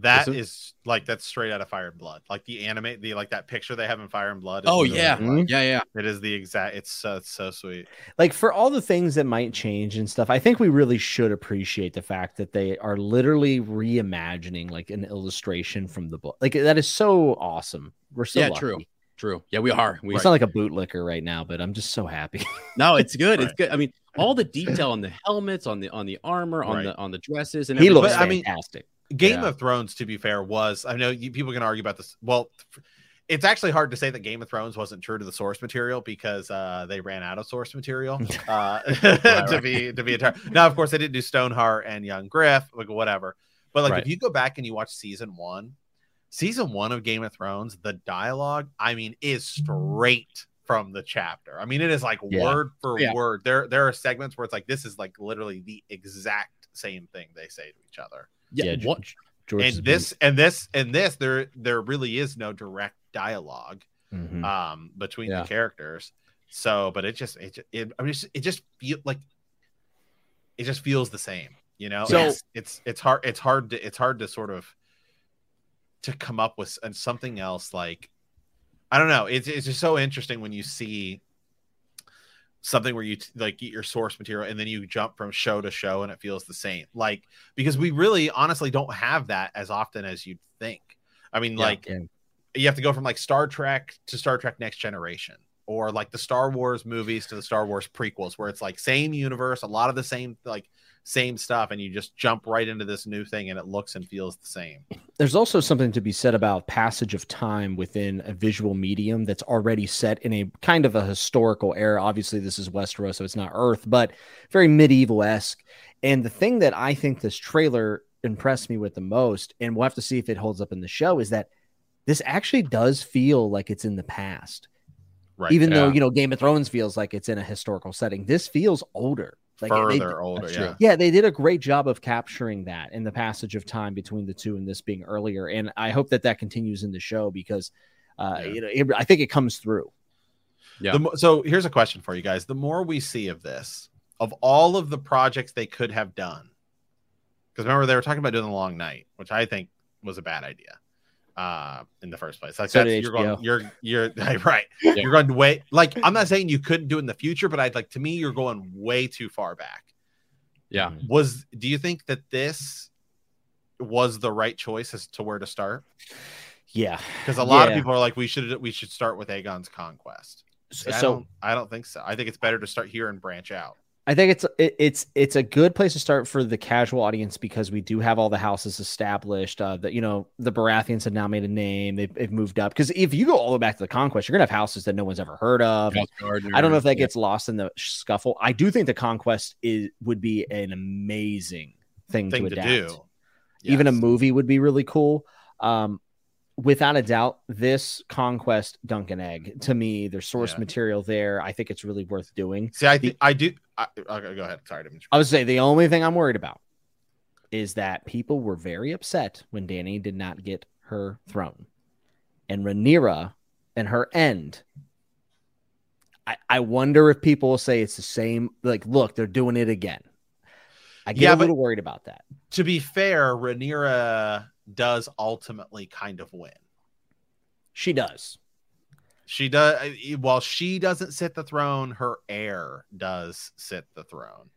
That
This
is like that's straight out of Fire and Blood. Like the anime, the like that picture they have in Fire and Blood.
Oh,
literally
yeah.
like- mm-hmm.
yeah yeah
it is the exact. It's so it's so sweet.
like for all the things that might change and stuff i think we really should appreciate the fact that they are literally reimagining like an illustration from the book like that is so awesome we're so
Yeah,
lucky.
true. True. Yeah, we are. We
it's not like a bootlicker right now but i'm just so happy
no, it's good. It's good. I mean, all the detail on the helmets, on the on the armor, on
Right.
the on the dresses, and
he looks
But, I mean,
fantastic
Game
Yeah.
of Thrones, to be fair, was I know you, people can argue about this. Well, it's actually hard to say that Game of Thrones wasn't true to the source material because uh, they ran out of source material uh, to
right.
be to be entire. Now, of course, they didn't do Stoneheart and Young Griff, like whatever. But like,
Right.
if you go back and you watch season one, season one of Game of Thrones, the dialogue, I mean, is straight from the chapter. I mean, it is like
Yeah.
word for
Yeah.
word. There, there are segments where it's like this is like literally the exact same thing they say to each other
yeah,
yeah
what?
George, George has
and
been-
this and this and this there there really is no direct dialogue
Mhm.
um between
Yeah.
the characters so but it just it, it i mean it just feel like it just feels the same you know
So-
it's, it's it's hard it's hard to it's hard to sort of to come up with something else like i don't know it's, it's just so interesting when you see something where you t- like get your source material and then you jump from show to show and it feels the same like because we really honestly don't have that as often as you'd think i mean
Yeah.
like
Yeah.
you have to go from like star trek to star trek next generation or like the Star Wars movies to the Star Wars prequels, where it's like same universe, a lot of the same like same stuff, and you just jump right into this new thing, and it looks and feels the same.
There's also something to be said about passage of time within a visual medium that's already set in a kind of a historical era. Obviously, this is Westeros, so it's not Earth, but very medieval esque. And the thing that I think this trailer impressed me with the most, and we'll have to see if it holds up in the show, is that this actually does feel like it's in the past.
Right.
Even though, you know, Game of Thrones feels like it's in a historical setting, this feels older. Like they-
further older,
that's
yeah.
yeah, they did a great job of capturing that in the passage of time between the two and this being earlier. And I hope that that continues in the show because, uh,
Yeah.
you know, it, I think it comes through.
Yeah.
The mo- so here's a question for you guys: the more we see of this, of all of the projects they could have done, because remember they were talking about doing the long night, which I think was a bad idea uh in the first place like
So
that's you're going you're you're right
Yeah.
you're going way like i'm not saying you couldn't do it in the future but i'd like to me you're going way too far back
Yeah.
was do you think that this was the right choice as to where to start
Yeah.
because a lot of people are like we should we should start with aegon's conquest
So,
I don't, I don't think so. I think it's better to start here and branch out.
I think it's it, it's it's a good place to start for the casual audience because we do have all the houses established. Uh, that you know the Baratheons have now made a name. They've, they've moved up because if you go all the way back to the conquest, you're gonna have houses that no one's ever heard of.
Gardener,
I don't know if that
yeah.
gets lost in the scuffle. I do think the conquest is would be an amazing thing,
Thing
to
to,
adapt.
do.
Even a movie would be really cool. Um, without a doubt, this conquest Dunk and Egg to me, there's source
Yeah.
material there. I think it's really worth doing.
See, I think I do. I, okay, go ahead. Sorry.
I would say the only thing I'm worried about is that people were very upset when Danny did not get her throne, and Rhaenyra and her end. I, I wonder if people will say it's the same. Like, look, they're doing it again. I get
Yeah,
a
but-
little worried about that.
To be fair, Rhaenyra does ultimately kind of win.
She does.
She does. While she doesn't sit the throne, her heir does sit the throne.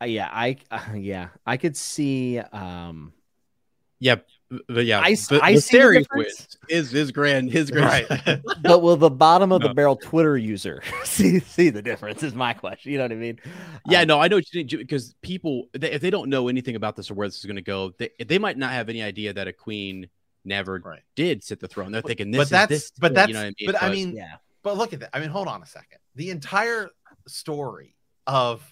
Uh, yeah, I uh, yeah, I could see. Um,
Yeah, but yeah,
I s-
the,
I
the
see the
series
difference.
wins. His his grand his grand
Right.
but will the bottom of the barrel Twitter user see see the difference? Is my question. You know what I mean?
Yeah,
Um,
no, I know what you mean because people, they, if they don't know anything about this or where this is going to go, they, they might not have any idea that a queen never
Right.
did sit the throne. They're thinking this
but
is
that's
this,
but
you
that's
know what I mean?
but I mean
Yeah.
but look at that. I mean, hold on a second. The entire story of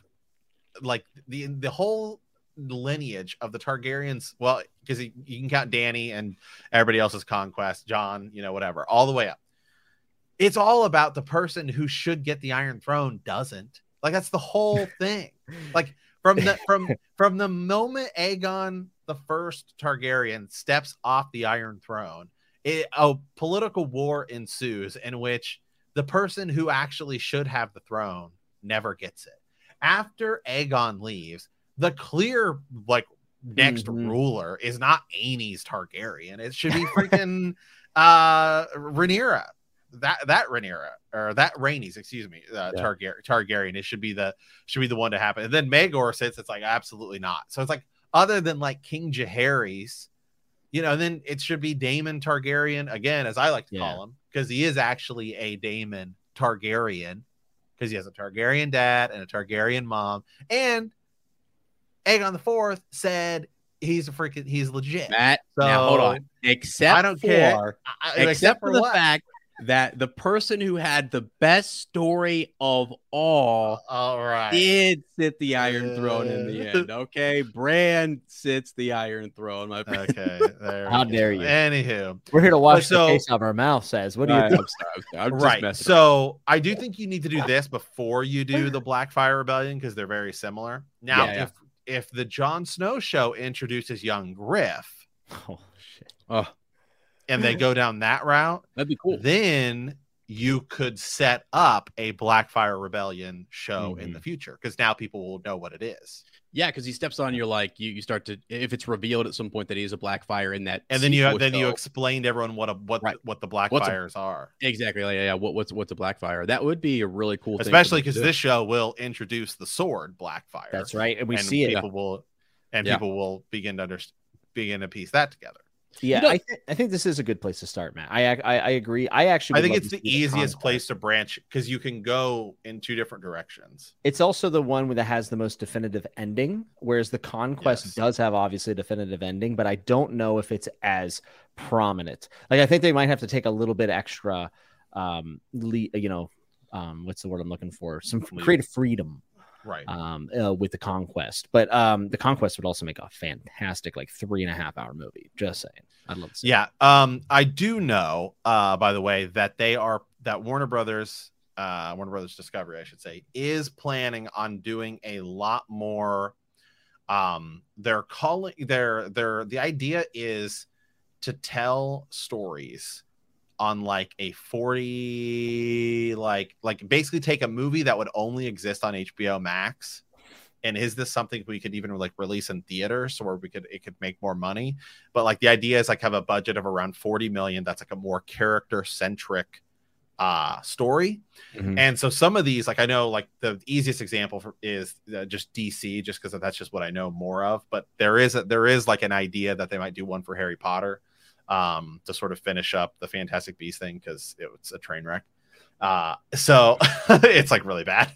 like the the whole lineage of the Targaryens, well, because you can count Danny and everybody else's conquest, Jon, you know, whatever, all the way up. It's all about the person who should get the Iron Throne doesn't. Like that's the whole thing. Like from the from from the moment Aegon the first Targaryen steps off the Iron Throne, it, a political war ensues in which the person who actually should have the throne never gets it. After Aegon leaves, the clear like next
Mhm.
ruler is not Aenys Targaryen. It should be freaking uh Rhaenyra. That that Rhaenyra or that Rhaenys, excuse me, uh,
Yeah.
Targar- Targaryen. It should be the should be the one to happen. And then Maegor sits. It's like absolutely not. So it's like other than like King Jaehaerys, you know, then it should be Daemon Targaryen again, as I like to
Yeah.
call him, because he is actually a Daemon Targaryen, because he has a Targaryen dad and a Targaryen mom, and Aegon the Fourth said he's a freaking he's legit.
Matt, now hold on. Except
I don't
for,
care. I-
except, for, the
what?
fact that the person who had the best story of all
all right.
did sit the Iron Throne in the
Uh,
end. Okay, Bran sits the Iron Throne, my friend.
Okay, there.
How
we
dare
go.
you.
Anywho,
We're here to wash
so-
the taste out of our mouth. Says, what do you
I'm
think?
sorry, I'm sorry. I'm
right.
messing
So I do think you need to do this before you do the Blackfyre Rebellion because they're very similar. Now,
Yeah, yeah.
If if the Jon Snow show introduces young Griff
Oh shit!
Oh,
and they go down that route,
that'd be cool.
then you could set up a Blackfyre Rebellion show in
Mm-hmm.
Mhm.
the future because now people will know what it is.
Yeah, because he steps on, you're like, you, you start to, if it's revealed at some point that he is a Blackfyre in that,
And then you
sequel
then you
show-
explain to everyone what a what
Right.
what the
What's a-
Blackfyres are.
exactly, like, yeah, yeah. What, what's what's a Blackfyre? That would be a really cool,
Especially because this show will introduce the sword Blackfyre.
That's right, and we
and
see it.
people will and
Yeah.
people will begin to understand begin to piece that together
Yeah,
You know-
I, th- I think this is a good place to start, Matt. I I, I agree. I actually
I think it's the easiest place to branch because you can go in two different directions.
It's also the one that has the most definitive ending, whereas the conquest
Yes.
does have obviously a definitive ending, but I don't know if it's as prominent. Like I think they might have to take a little bit extra, um, le- you know, um, what's the word I'm looking for? Some creative freedom
Right.
um, uh, with the conquest. But um, the conquest would also make a fantastic like three and a half hour movie. Just saying, I'd love to see. it.
Yeah. Um, I do know, uh, by the way, that they are that Warner Brothers, uh, Warner Brothers Discovery, I should say, is planning on doing a lot more. Um, they're calling their their the idea is to tell stories on like a 40 like like basically take a movie that would only exist on HBO Max and is this something we could even like release in theaters where we could it could make more money? But like the idea is like have a budget of around 40 million that's like a more character centric uh story.
Mhm.
and so some of these like i know like the easiest example for, is uh, just dc just because that's just what i know more of but there is a, there is like an idea that they might do one for harry potter um to sort of finish up the fantastic beast thing because it was a train wreck uh so it's like really bad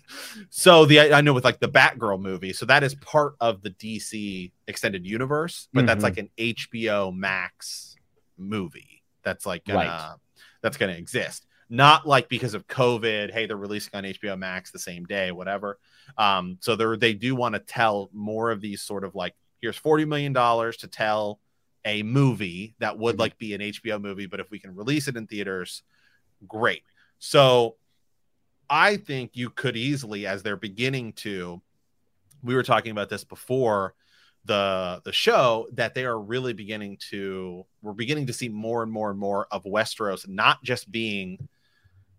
so the i know with like the batgirl movie so that is part of the dc extended universe but that's
Mhm.
like an hbo max movie that's like gonna
Right.
that's gonna exist not like because of covid hey they're releasing on hbo max the same day whatever um so they're they do want to tell more of these sort of like here's 40 million dollars to tell a movie that would
Mhm.
like be an hbo movie but if we can release it in theaters great so I think you could easily, as they're beginning to, we were talking about this before the the show, that they are really beginning to, we're beginning to see more and more and more of Westeros not just being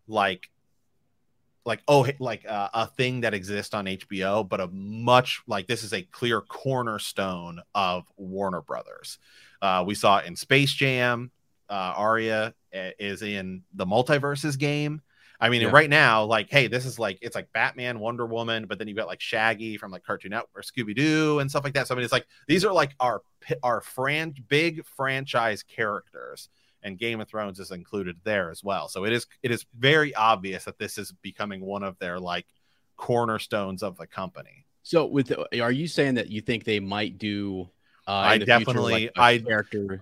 like, like oh, like uh, a thing that exists on HBO, but a much like this is a clear cornerstone of Warner Brothers. Uh, we saw it in Space Jam. Uh, Arya uh, is in the MultiVersus game. I mean,
Yeah.
right now, like, hey, this is like it's like Batman, Wonder Woman, but then you've got like Shaggy from like Cartoon Network, or Scooby Doo, and stuff like that. So I mean, it's like these are like our our fran big franchise characters, and Game of Thrones is included there as well. So it is it is very obvious that this is becoming one of their like cornerstones of the company.
So, with are you saying that you think they might do? Uh,
I
in the future,
definitely-
like, a
I-
character.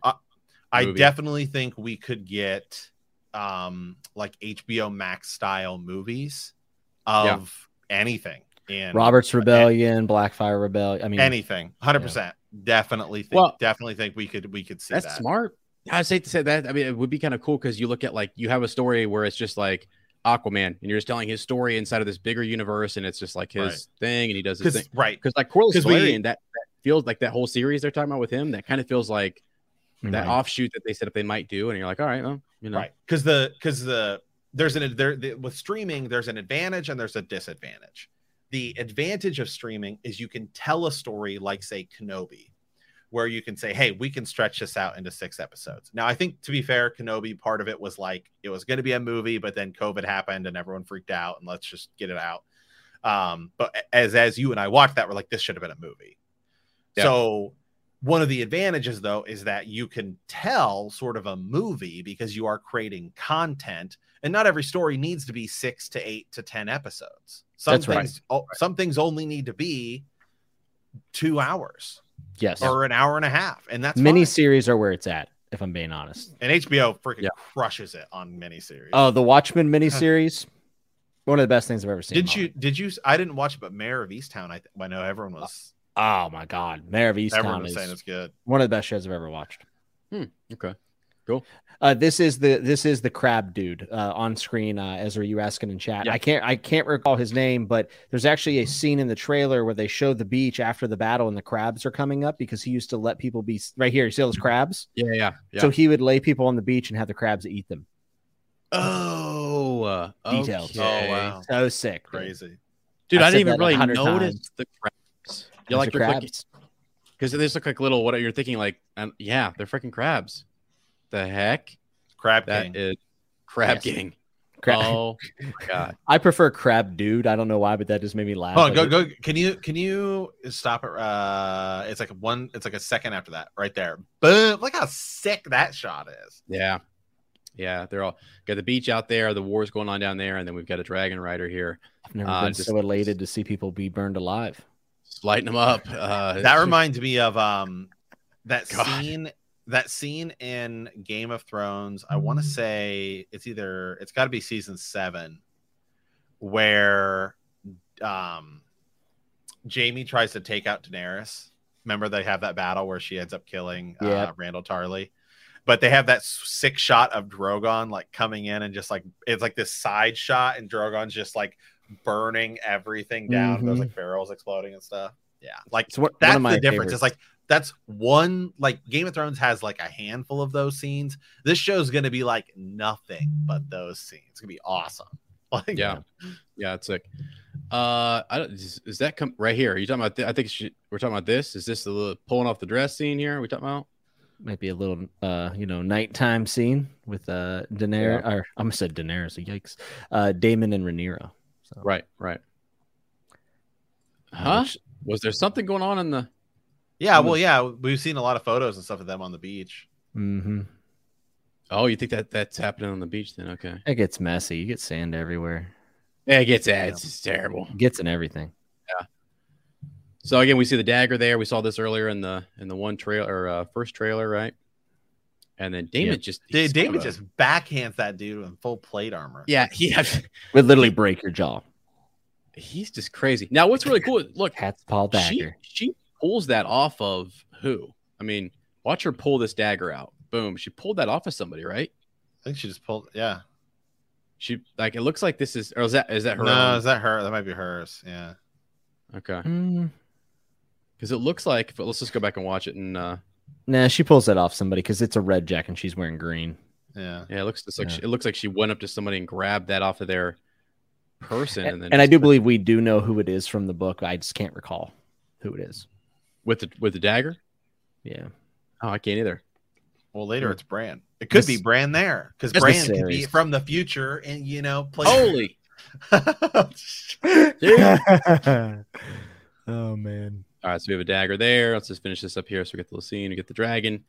I
movie.
definitely think we could get um like HBO Max style movies of anything in
Robert's Rebellion, Blackfyre Rebellion. I mean,
anything 100% definitely think
Well-
definitely think we could we could see
That's
that
smart. I say to say that. I mean, it would be kind of cool because you look at like you have a story where it's just like Aquaman, and you're just telling his story inside of this bigger universe, and it's just like his
Right.
thing, and he does his thing.
right
Because like Corlys
'Cause we-
Velaryon, that, that feels like that whole series they're talking about with him. That kind of feels like that
right.
offshoot that they said if they might do, and you're like, all right, well, you know,
right because the because the there's an there the, with streaming there's an advantage and there's a disadvantage the advantage of streaming is you can tell a story like say kenobi where you can say hey we can stretch this out into six episodes now i think to be fair kenobi part of it was like it was going to be a movie but then covid happened and everyone freaked out and let's just get it out um but as as you and i watched that we're like this should have been a movie
Yeah.
so one of the advantages though is that you can tell sort of a movie because you are creating content and not every story needs to be 6 to 8 to 10 episodes some
That's right.
things oh, some things only need to be 2 hours
yes.
or an hour and a half and that's
Mini
fine.
series are where it's at, if I'm being honest.
and HBO freaking
Yeah.
crushes it on miniseries.
Oh, uh, the Watchmen miniseries, one of the best things I've ever seen.
did you did you I didn't watch it but Mare of Easttown I, th- I know everyone uh, was
Oh my God, Mare of
everyone
Easttown
was saying
is
it's good
one of the best shows I've ever watched.
okay, Cool.
Uh, this is the this is the crab dude uh, on screen. Uh, Ezra, you asking in chat.
Yeah.
I can't I can't recall his name, but there's actually a scene in the trailer where they show the beach after the battle and the crabs are coming up because he used to let people be right here. You see those crabs?
yeah, yeah, yeah.
So he would lay people on the beach and have the crabs eat them.
oh, uh,
Details.
okay.
Oh, wow.
So sick, dude.
crazy
dude!
I've
I didn't even really notice
times.
the crabs. You like
are
you're
crabs.
because they just look like little. What you're thinking? Like, um, yeah, they're freaking crabs. The heck?
Crab
That
King
is crab
Yes.
king.
Crab.
Oh my god.
I prefer crab dude. I don't know why, but that just made me laugh.
Hold on,
Like,
go go. Can you can you stop it? Uh, it's like one. It's like a second after that, right there. Boom! Look how sick that shot is.
Yeah. Yeah, they're all got the beach out there, the war's going on down there, and then we've got a dragon rider here.
I've never
uh,
been
just-
so elated to see people be burned alive.
Just lighting them up. Uh,
That reminds me of um that
God.
scene. That scene in Game of Thrones. I want to say it's either it's got to be season seven, where um Jaime tries to take out Daenerys. Remember they have that battle where she ends up killing uh,
Yeah.
Randyll Tarly. But they have that sick shot of Drogon like coming in and just like it's like this side shot, and Drogon's just like burning everything down. There's
Mhm.
like barrels exploding and stuff. Yeah, like
It's one, one
that's
of my
the difference.
favorites.
It's like that's one like Game of Thrones has like a handful of those scenes. This show's gonna be like nothing but those scenes. It's gonna be awesome. Like
Yeah. Yeah, it's like uh I don't is, is that come right here? Are you talking about thi- I think she, we're talking about this. Is this the little pulling off the dress scene here? Are we talking about?
might be a little uh you know nighttime scene with uh Daenerys or I'm gonna say Daenerys, yikes. Uh Daemon and Rhaenyra. So
Right, right.
uh,
Huh?
which-
Was there something going on in the
yeah,
Mm.
well, yeah, we've seen a lot of photos and stuff of them on the beach.
Mm-hmm.
Oh, you think that that's happening on the beach then? Okay.
It gets messy. You get sand everywhere.
Yeah, it gets that. It's just terrible.
It gets in everything. Yeah.
So again, we see the dagger there. We saw this earlier in the in the one trailer or uh, first trailer, right? And then Daemon
Yep.
just
Dude,
he's
David just backhands that dude in full plate armor.
yeah, he
Would literally break your jaw.
he's just crazy. Now, what's really cool? Look,
Cat's paw
she,
dagger.
she pulls that off of who? I mean, watch her pull this dagger out. Boom. She pulled that off of somebody, right?
I think she just pulled. Yeah,
She like it looks like this is or is that is that her?
no,
own?
is that her? That might be hers. Yeah,
okay.
Mm,
Because it looks like but let's just go back and watch it and uh
nah, she pulls that off somebody because it's a red jacket and she's wearing green.
yeah.
yeah, it looks just like
Yeah.
she, it looks like she went up to somebody and grabbed that off of their person and,
And,
then
and I do
put-
believe we do know who it is from the book. I just can't recall who it is.
with the with the dagger.
Yeah.
Oh, I can't either.
Well, later
Hmm.
it's Bran. It could
This-
be Bran there because
This
Bran could be from the future and you know play.
Holy
oh man.
All right, so we have a dagger there. Let's just finish this up here. So we get the little scene, we get the dragon.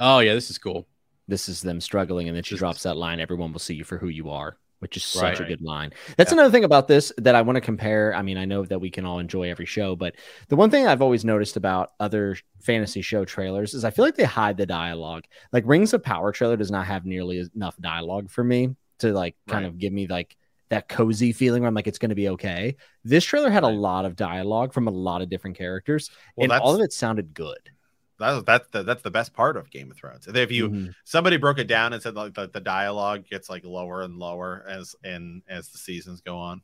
Oh yeah, this is cool.
This is them struggling, and then she
Just-
drops that line, everyone will see you for who you are, which is such
Right.
a good line. That's another thing about this that I want to compare. I mean, I know that we can all enjoy every show, but the one thing I've always noticed about other fantasy show trailers is I feel like they hide the dialogue. Like Rings of Power trailer does not have nearly enough dialogue for me to like kind
Right.
of give me like that cozy feeling where I'm like, it's going to be okay. This trailer had a lot of dialogue from a lot of different characters,
Well,
and all of it sounded good.
that's that's the that's the best part of Game of Thrones. If you
Mhm.
somebody broke it down and said like the, the dialogue gets like lower and lower as and as the seasons go on.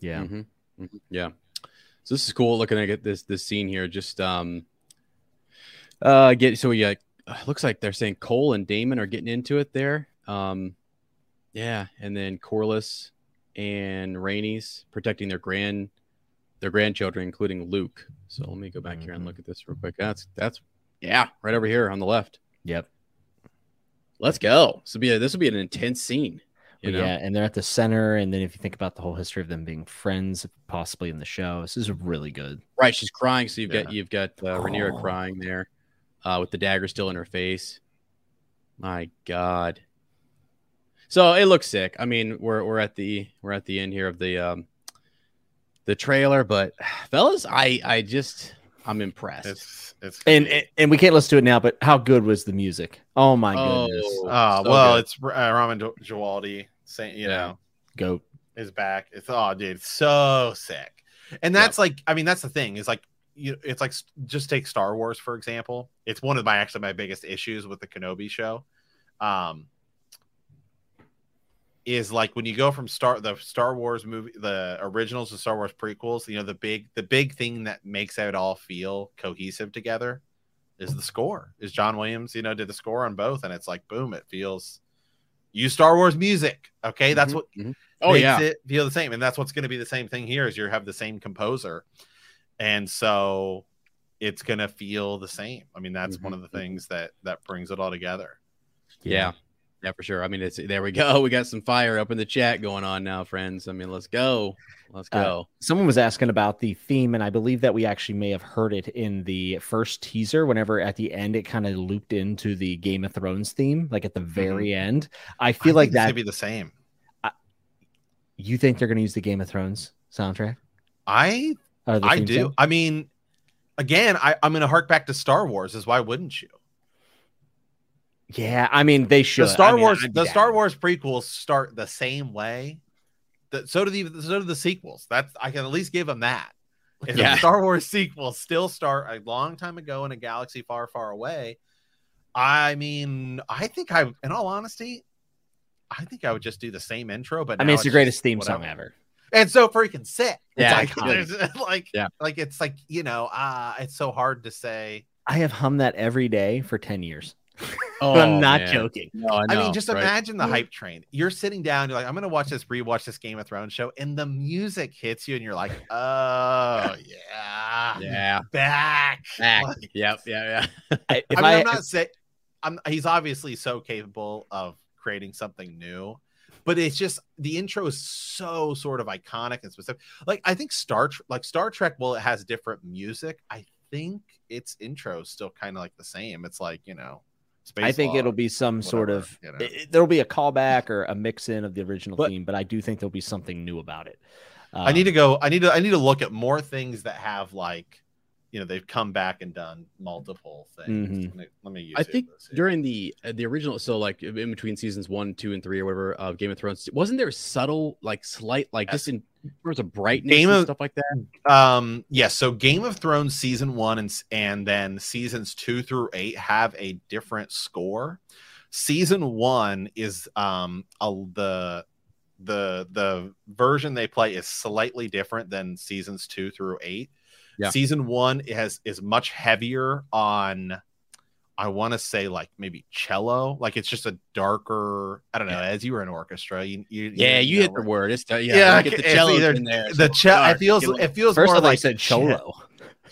yeah.
Mhm, mhm, Yeah. So this is cool looking at this this scene here. Just um uh get so we uh looks like they're saying Cole and Daemon are getting into it there. Um yeah, and then Corlys and Rhaenys protecting their grand their grandchildren, including Luke. So let me go back here and
Mhm.
look at this real quick. That's that's yeah, right over here on the left.
Yep.
Let's go. This will be a, this will be an intense scene. You know?
yeah, and they're at the center. And then if you think about the whole history of them being friends, possibly in the show, this is really good.
Right, she's crying. So you've got you've got uh, Rhaenyra
Oh.
crying there, uh, with the dagger still in her face. My God. So it looks sick. I mean, we're we're at the we're at the end here of the um the trailer, but fellas, I I just I'm impressed.
It's it's
And, and and we can't listen to it now, but how good was the music? Oh my goodness,
Oh,
oh
so
well,
good.
it's uh, Ramin Jo- saying you
Yeah.
know
goat.
is back. It's oh dude, so sick. And that's like I mean that's the thing is like you it's like just take Star Wars for example. It's one of my actually my biggest issues with the Kenobi show. Um is like when you go from Star the Star Wars movie the originals the Star Wars prequels, you know the big the big thing that makes it all feel cohesive together is the score. Is John Williams, you know, did the score on both and it's like boom, it feels use Star Wars music. Okay, that's
Mhm,
what
mhm. Oh
makes
yeah.
it feel the same and that's what's going to be the same thing here is you have the same composer and so it's going to feel the same i mean that's one of the
Mhm, mhm.
things that that brings it all together
Yeah. Yeah, for sure. I mean, it's there we go. We got some fire up in the chat going on now, friends. I mean, let's go. Let's
Uh,
go.
Someone was asking about the theme, and I believe that we actually may have heard it in the first teaser. Whenever at the end it kind of looped into the Game of Thrones theme, like at the very end. I feel
I
like that.
gonna be the same.
You think they're going to use the Game of Thrones soundtrack?
I I do.
song?
I mean, again, I, I'm gonna hark back to Star Wars. Is why wouldn't you?
Yeah, I mean they should.
The Star
I mean,
Wars, the
be
Star. Wars prequels start the same way. The, so do the so do the sequels. That's I can at least give them that. If
Yeah.
the Star Wars sequels still start a long time ago in a galaxy far, far away, I mean, I think I, in all honesty, I think I would just do the same intro. But
I mean, it's the
just
greatest theme song ever.
and so freaking sick. It's
Yeah,
like, like,
Yeah.
like it's like you know, uh, it's so hard to say.
I have hummed that every day for ten years.
Oh,
I'm not
man.
joking.
No, I,
I mean, just
right?
imagine the hype train. You're sitting down, you're like, I'm gonna watch this, rewatch this Game of Thrones show, and the music hits you, and you're like, oh yeah,
Yeah.
back.
Back.
Like,
Yep. Yeah. Yeah.
I- If
I mean,
I,
I, am not saying I'm he's obviously so capable of creating something new, but it's just the intro is so sort of iconic and specific. Like I think Star Trek, like Star Trek, well, it has different music. I think its intro is still kind of like the same. It's like you know, space.
I think it'll be some sort of
you know.
it- there'll be a callback or a mix in of the original
But-
theme, but I do think there'll be something new about it.
I need to
Um,
go. I need to. I need to look at more things that have like, you know, they've come back and done multiple things.
Mhm.
Let, me, let me use.
I think during the uh, the original, so like in between seasons one, two, and three, or whatever of Game of Thrones, wasn't there subtle, like slight, like just in there was a brightness
Game
and
of-
stuff like that?
Um. Yes. so Game of Thrones season one and and then seasons two through eight have a different score. Season one is um a, the the the version they play is slightly different than seasons two through eight.
Yeah.
Season one has is much heavier on. I want to say like maybe cello, like it's just a darker. I don't know. As you were in orchestra, you, you
Yeah, you, hit the word. It's yeah,
Yeah,
yeah get the cello in there.
the
so
cello. It feels it feels
First
more
of all, I
like
said
ce-
cholo.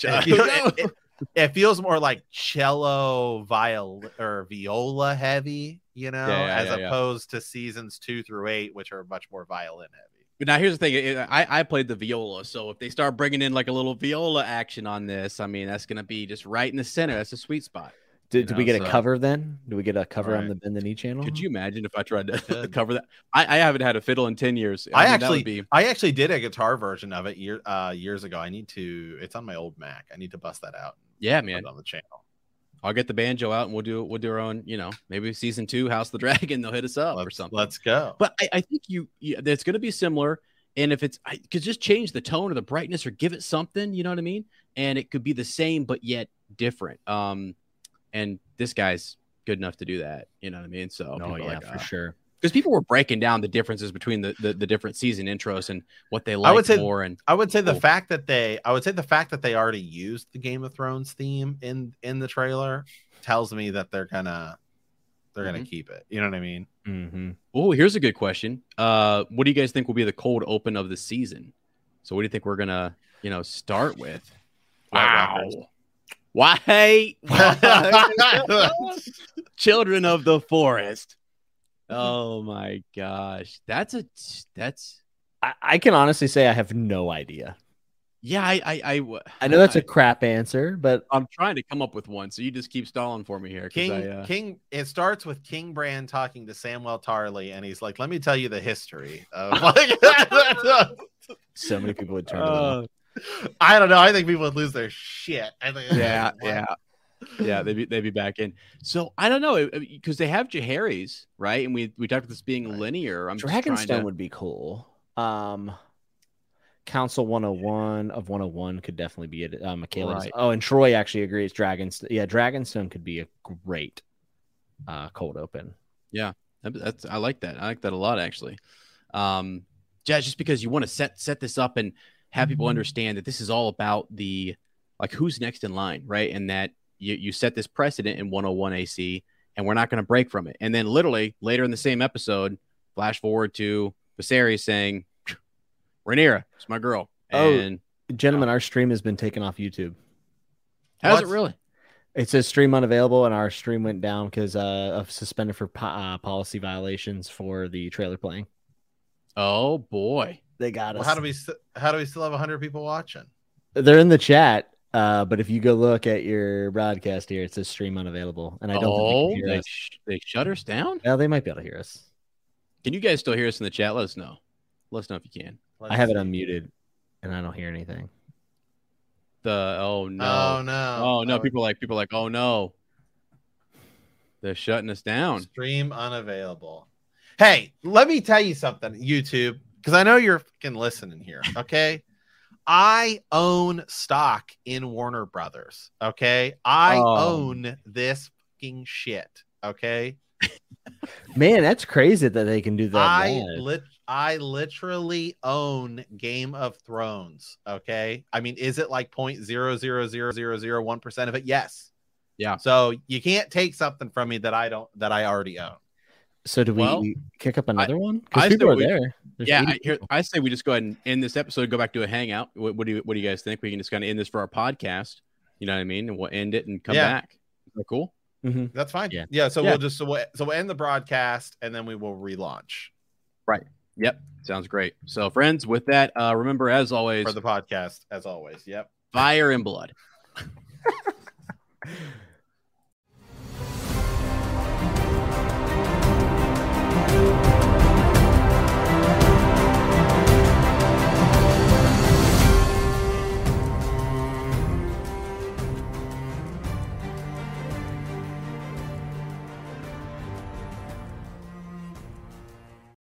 it, feels, it- it- it feels more like cello, viol or viola heavy, you know,
Yeah, yeah,
as
yeah, yeah.
opposed to seasons two through eight, which are much more violin heavy.
But now here's the thing. I, I played the viola, so if they start bringing in like a little viola action on this, I mean that's gonna be just right in the center. That's a sweet spot.
Did,
you
did we
know,
get a cover then? Did we get a cover on the Bend the Knee channel?
Could you imagine if I tried to cover that? I, I haven't had a fiddle in ten years.
I,
mean,
actually,
be
I actually did a guitar version of it year, uh, years ago. I need to. It's on my old Mac. I need to bust that out.
yeah,
Put
man.
it on the channel.
I'll get the banjo out and we'll do it, we'll do our own. You know, maybe season two, House of the Dragon. They'll hit us up or
Let's,
something.
let's go.
But I, I think you, you it's going to be similar. And if it's, I could just change the tone or the brightness or give it something, you know what I mean? And it could be the same, but yet different. Um, and this guy's good enough to do that, you know what I mean? So,
Oh yeah,
like,
for
uh,
sure.
Because people were breaking down the differences between the, the, the different season intros and what they like
would say-
more. And
I would say the
Cool.
fact that they I would say the fact that they already used the Game of Thrones theme in in the trailer tells me that they're gonna they're gonna keep it. You know what I mean?
Mm-hmm.
oh, here's a good question. Uh, what do you guys think will be the cold open of the season? So, what do you think we're gonna, you know, start with?
White Walkers.
Why? Why? Children of the Forest. Oh my gosh, that's a that's
I, I can honestly say I have no idea.
yeah. I I I,
I know that's a crap answer, but
I'm trying to come up with one, so you just keep stalling for me here.
King
I, uh,
King it starts with King Bran talking to Samwell Tarly and he's like, Let me tell you the history of like
so many people would turn to
uh,
them.
I don't know. I think people would lose their shit. I think
yeah, yeah, yeah. They'd be they'd be back in. So I don't know because they have Jaehaerys, right? And we we talked about this being
Right.
linear. I'm
Dragonstone
to-
would be cool. Um, Council 101 of 101 could definitely be it. Uh, Michaela.
Right.
Oh, and Troy actually agrees. Dragonstone. Yeah, Dragonstone could be a great uh, cold open.
Yeah, That's I like that. I like that a lot actually. Um, yeah, just because you want to set set this up and have people understand that this is all about the like who's next in line, right? And that you you set this precedent in 101 AC, and we're not going to break from it. And then literally later in the same episode, flash forward to Viserys saying, "Rhaenyra, it's my girl."
Oh.
And
Gentlemen, our stream has been taken off YouTube.
has
What?
it really?
It says stream unavailable, and our stream went down because uh, of suspended for po- uh, policy violations for the trailer playing.
Oh boy.
They got
Well,
us.
how do we st- how do we still have 100 people watching?
They're in the chat, uh, but if you go look at your broadcast here, it says stream unavailable, and I don't
oh,
think they can hear
they,
us.
sh- they shut us down.
Well, they might be able to hear us.
Can you guys still hear us in the chat? Let us know. Let us know if you can.
Let's
I have it unmuted, and I don't hear anything.
The oh no.
Oh no!
Oh no,
Oh,
people like people like, oh no. They're shutting us down.
Stream unavailable. Hey, let me tell you something, YouTube, because I know you're fucking listening here. Okay. I own stock in Warner Brothers. Okay. I
Oh.
own this fucking shit. Okay.
Man, that's crazy that they can do that.
I lit I literally own Game of Thrones. Okay. I mean, is it like point zero zero zero zero zero one percent of it? Yes.
Yeah.
So you can't take something from me that I don't that I already own.
So do we
Well,
kick up another one?
I
Because people are
we-
there. There's
yeah, I, here. I say we just go ahead and end this episode. Go back to a hangout. What, what do you What do you guys think? We can just kind of end this for our podcast. You know what I mean? And we'll end it and come
Yeah.
back. Is that cool?
Mhm.
That's fine.
Yeah.
Yeah. so
Yeah.
we'll just so we'll, so we'll end the broadcast and then we will relaunch Right.
Yep. Sounds great. So, friends, with that, uh, remember as always,
for the podcast as always. Yep.
fire and blood.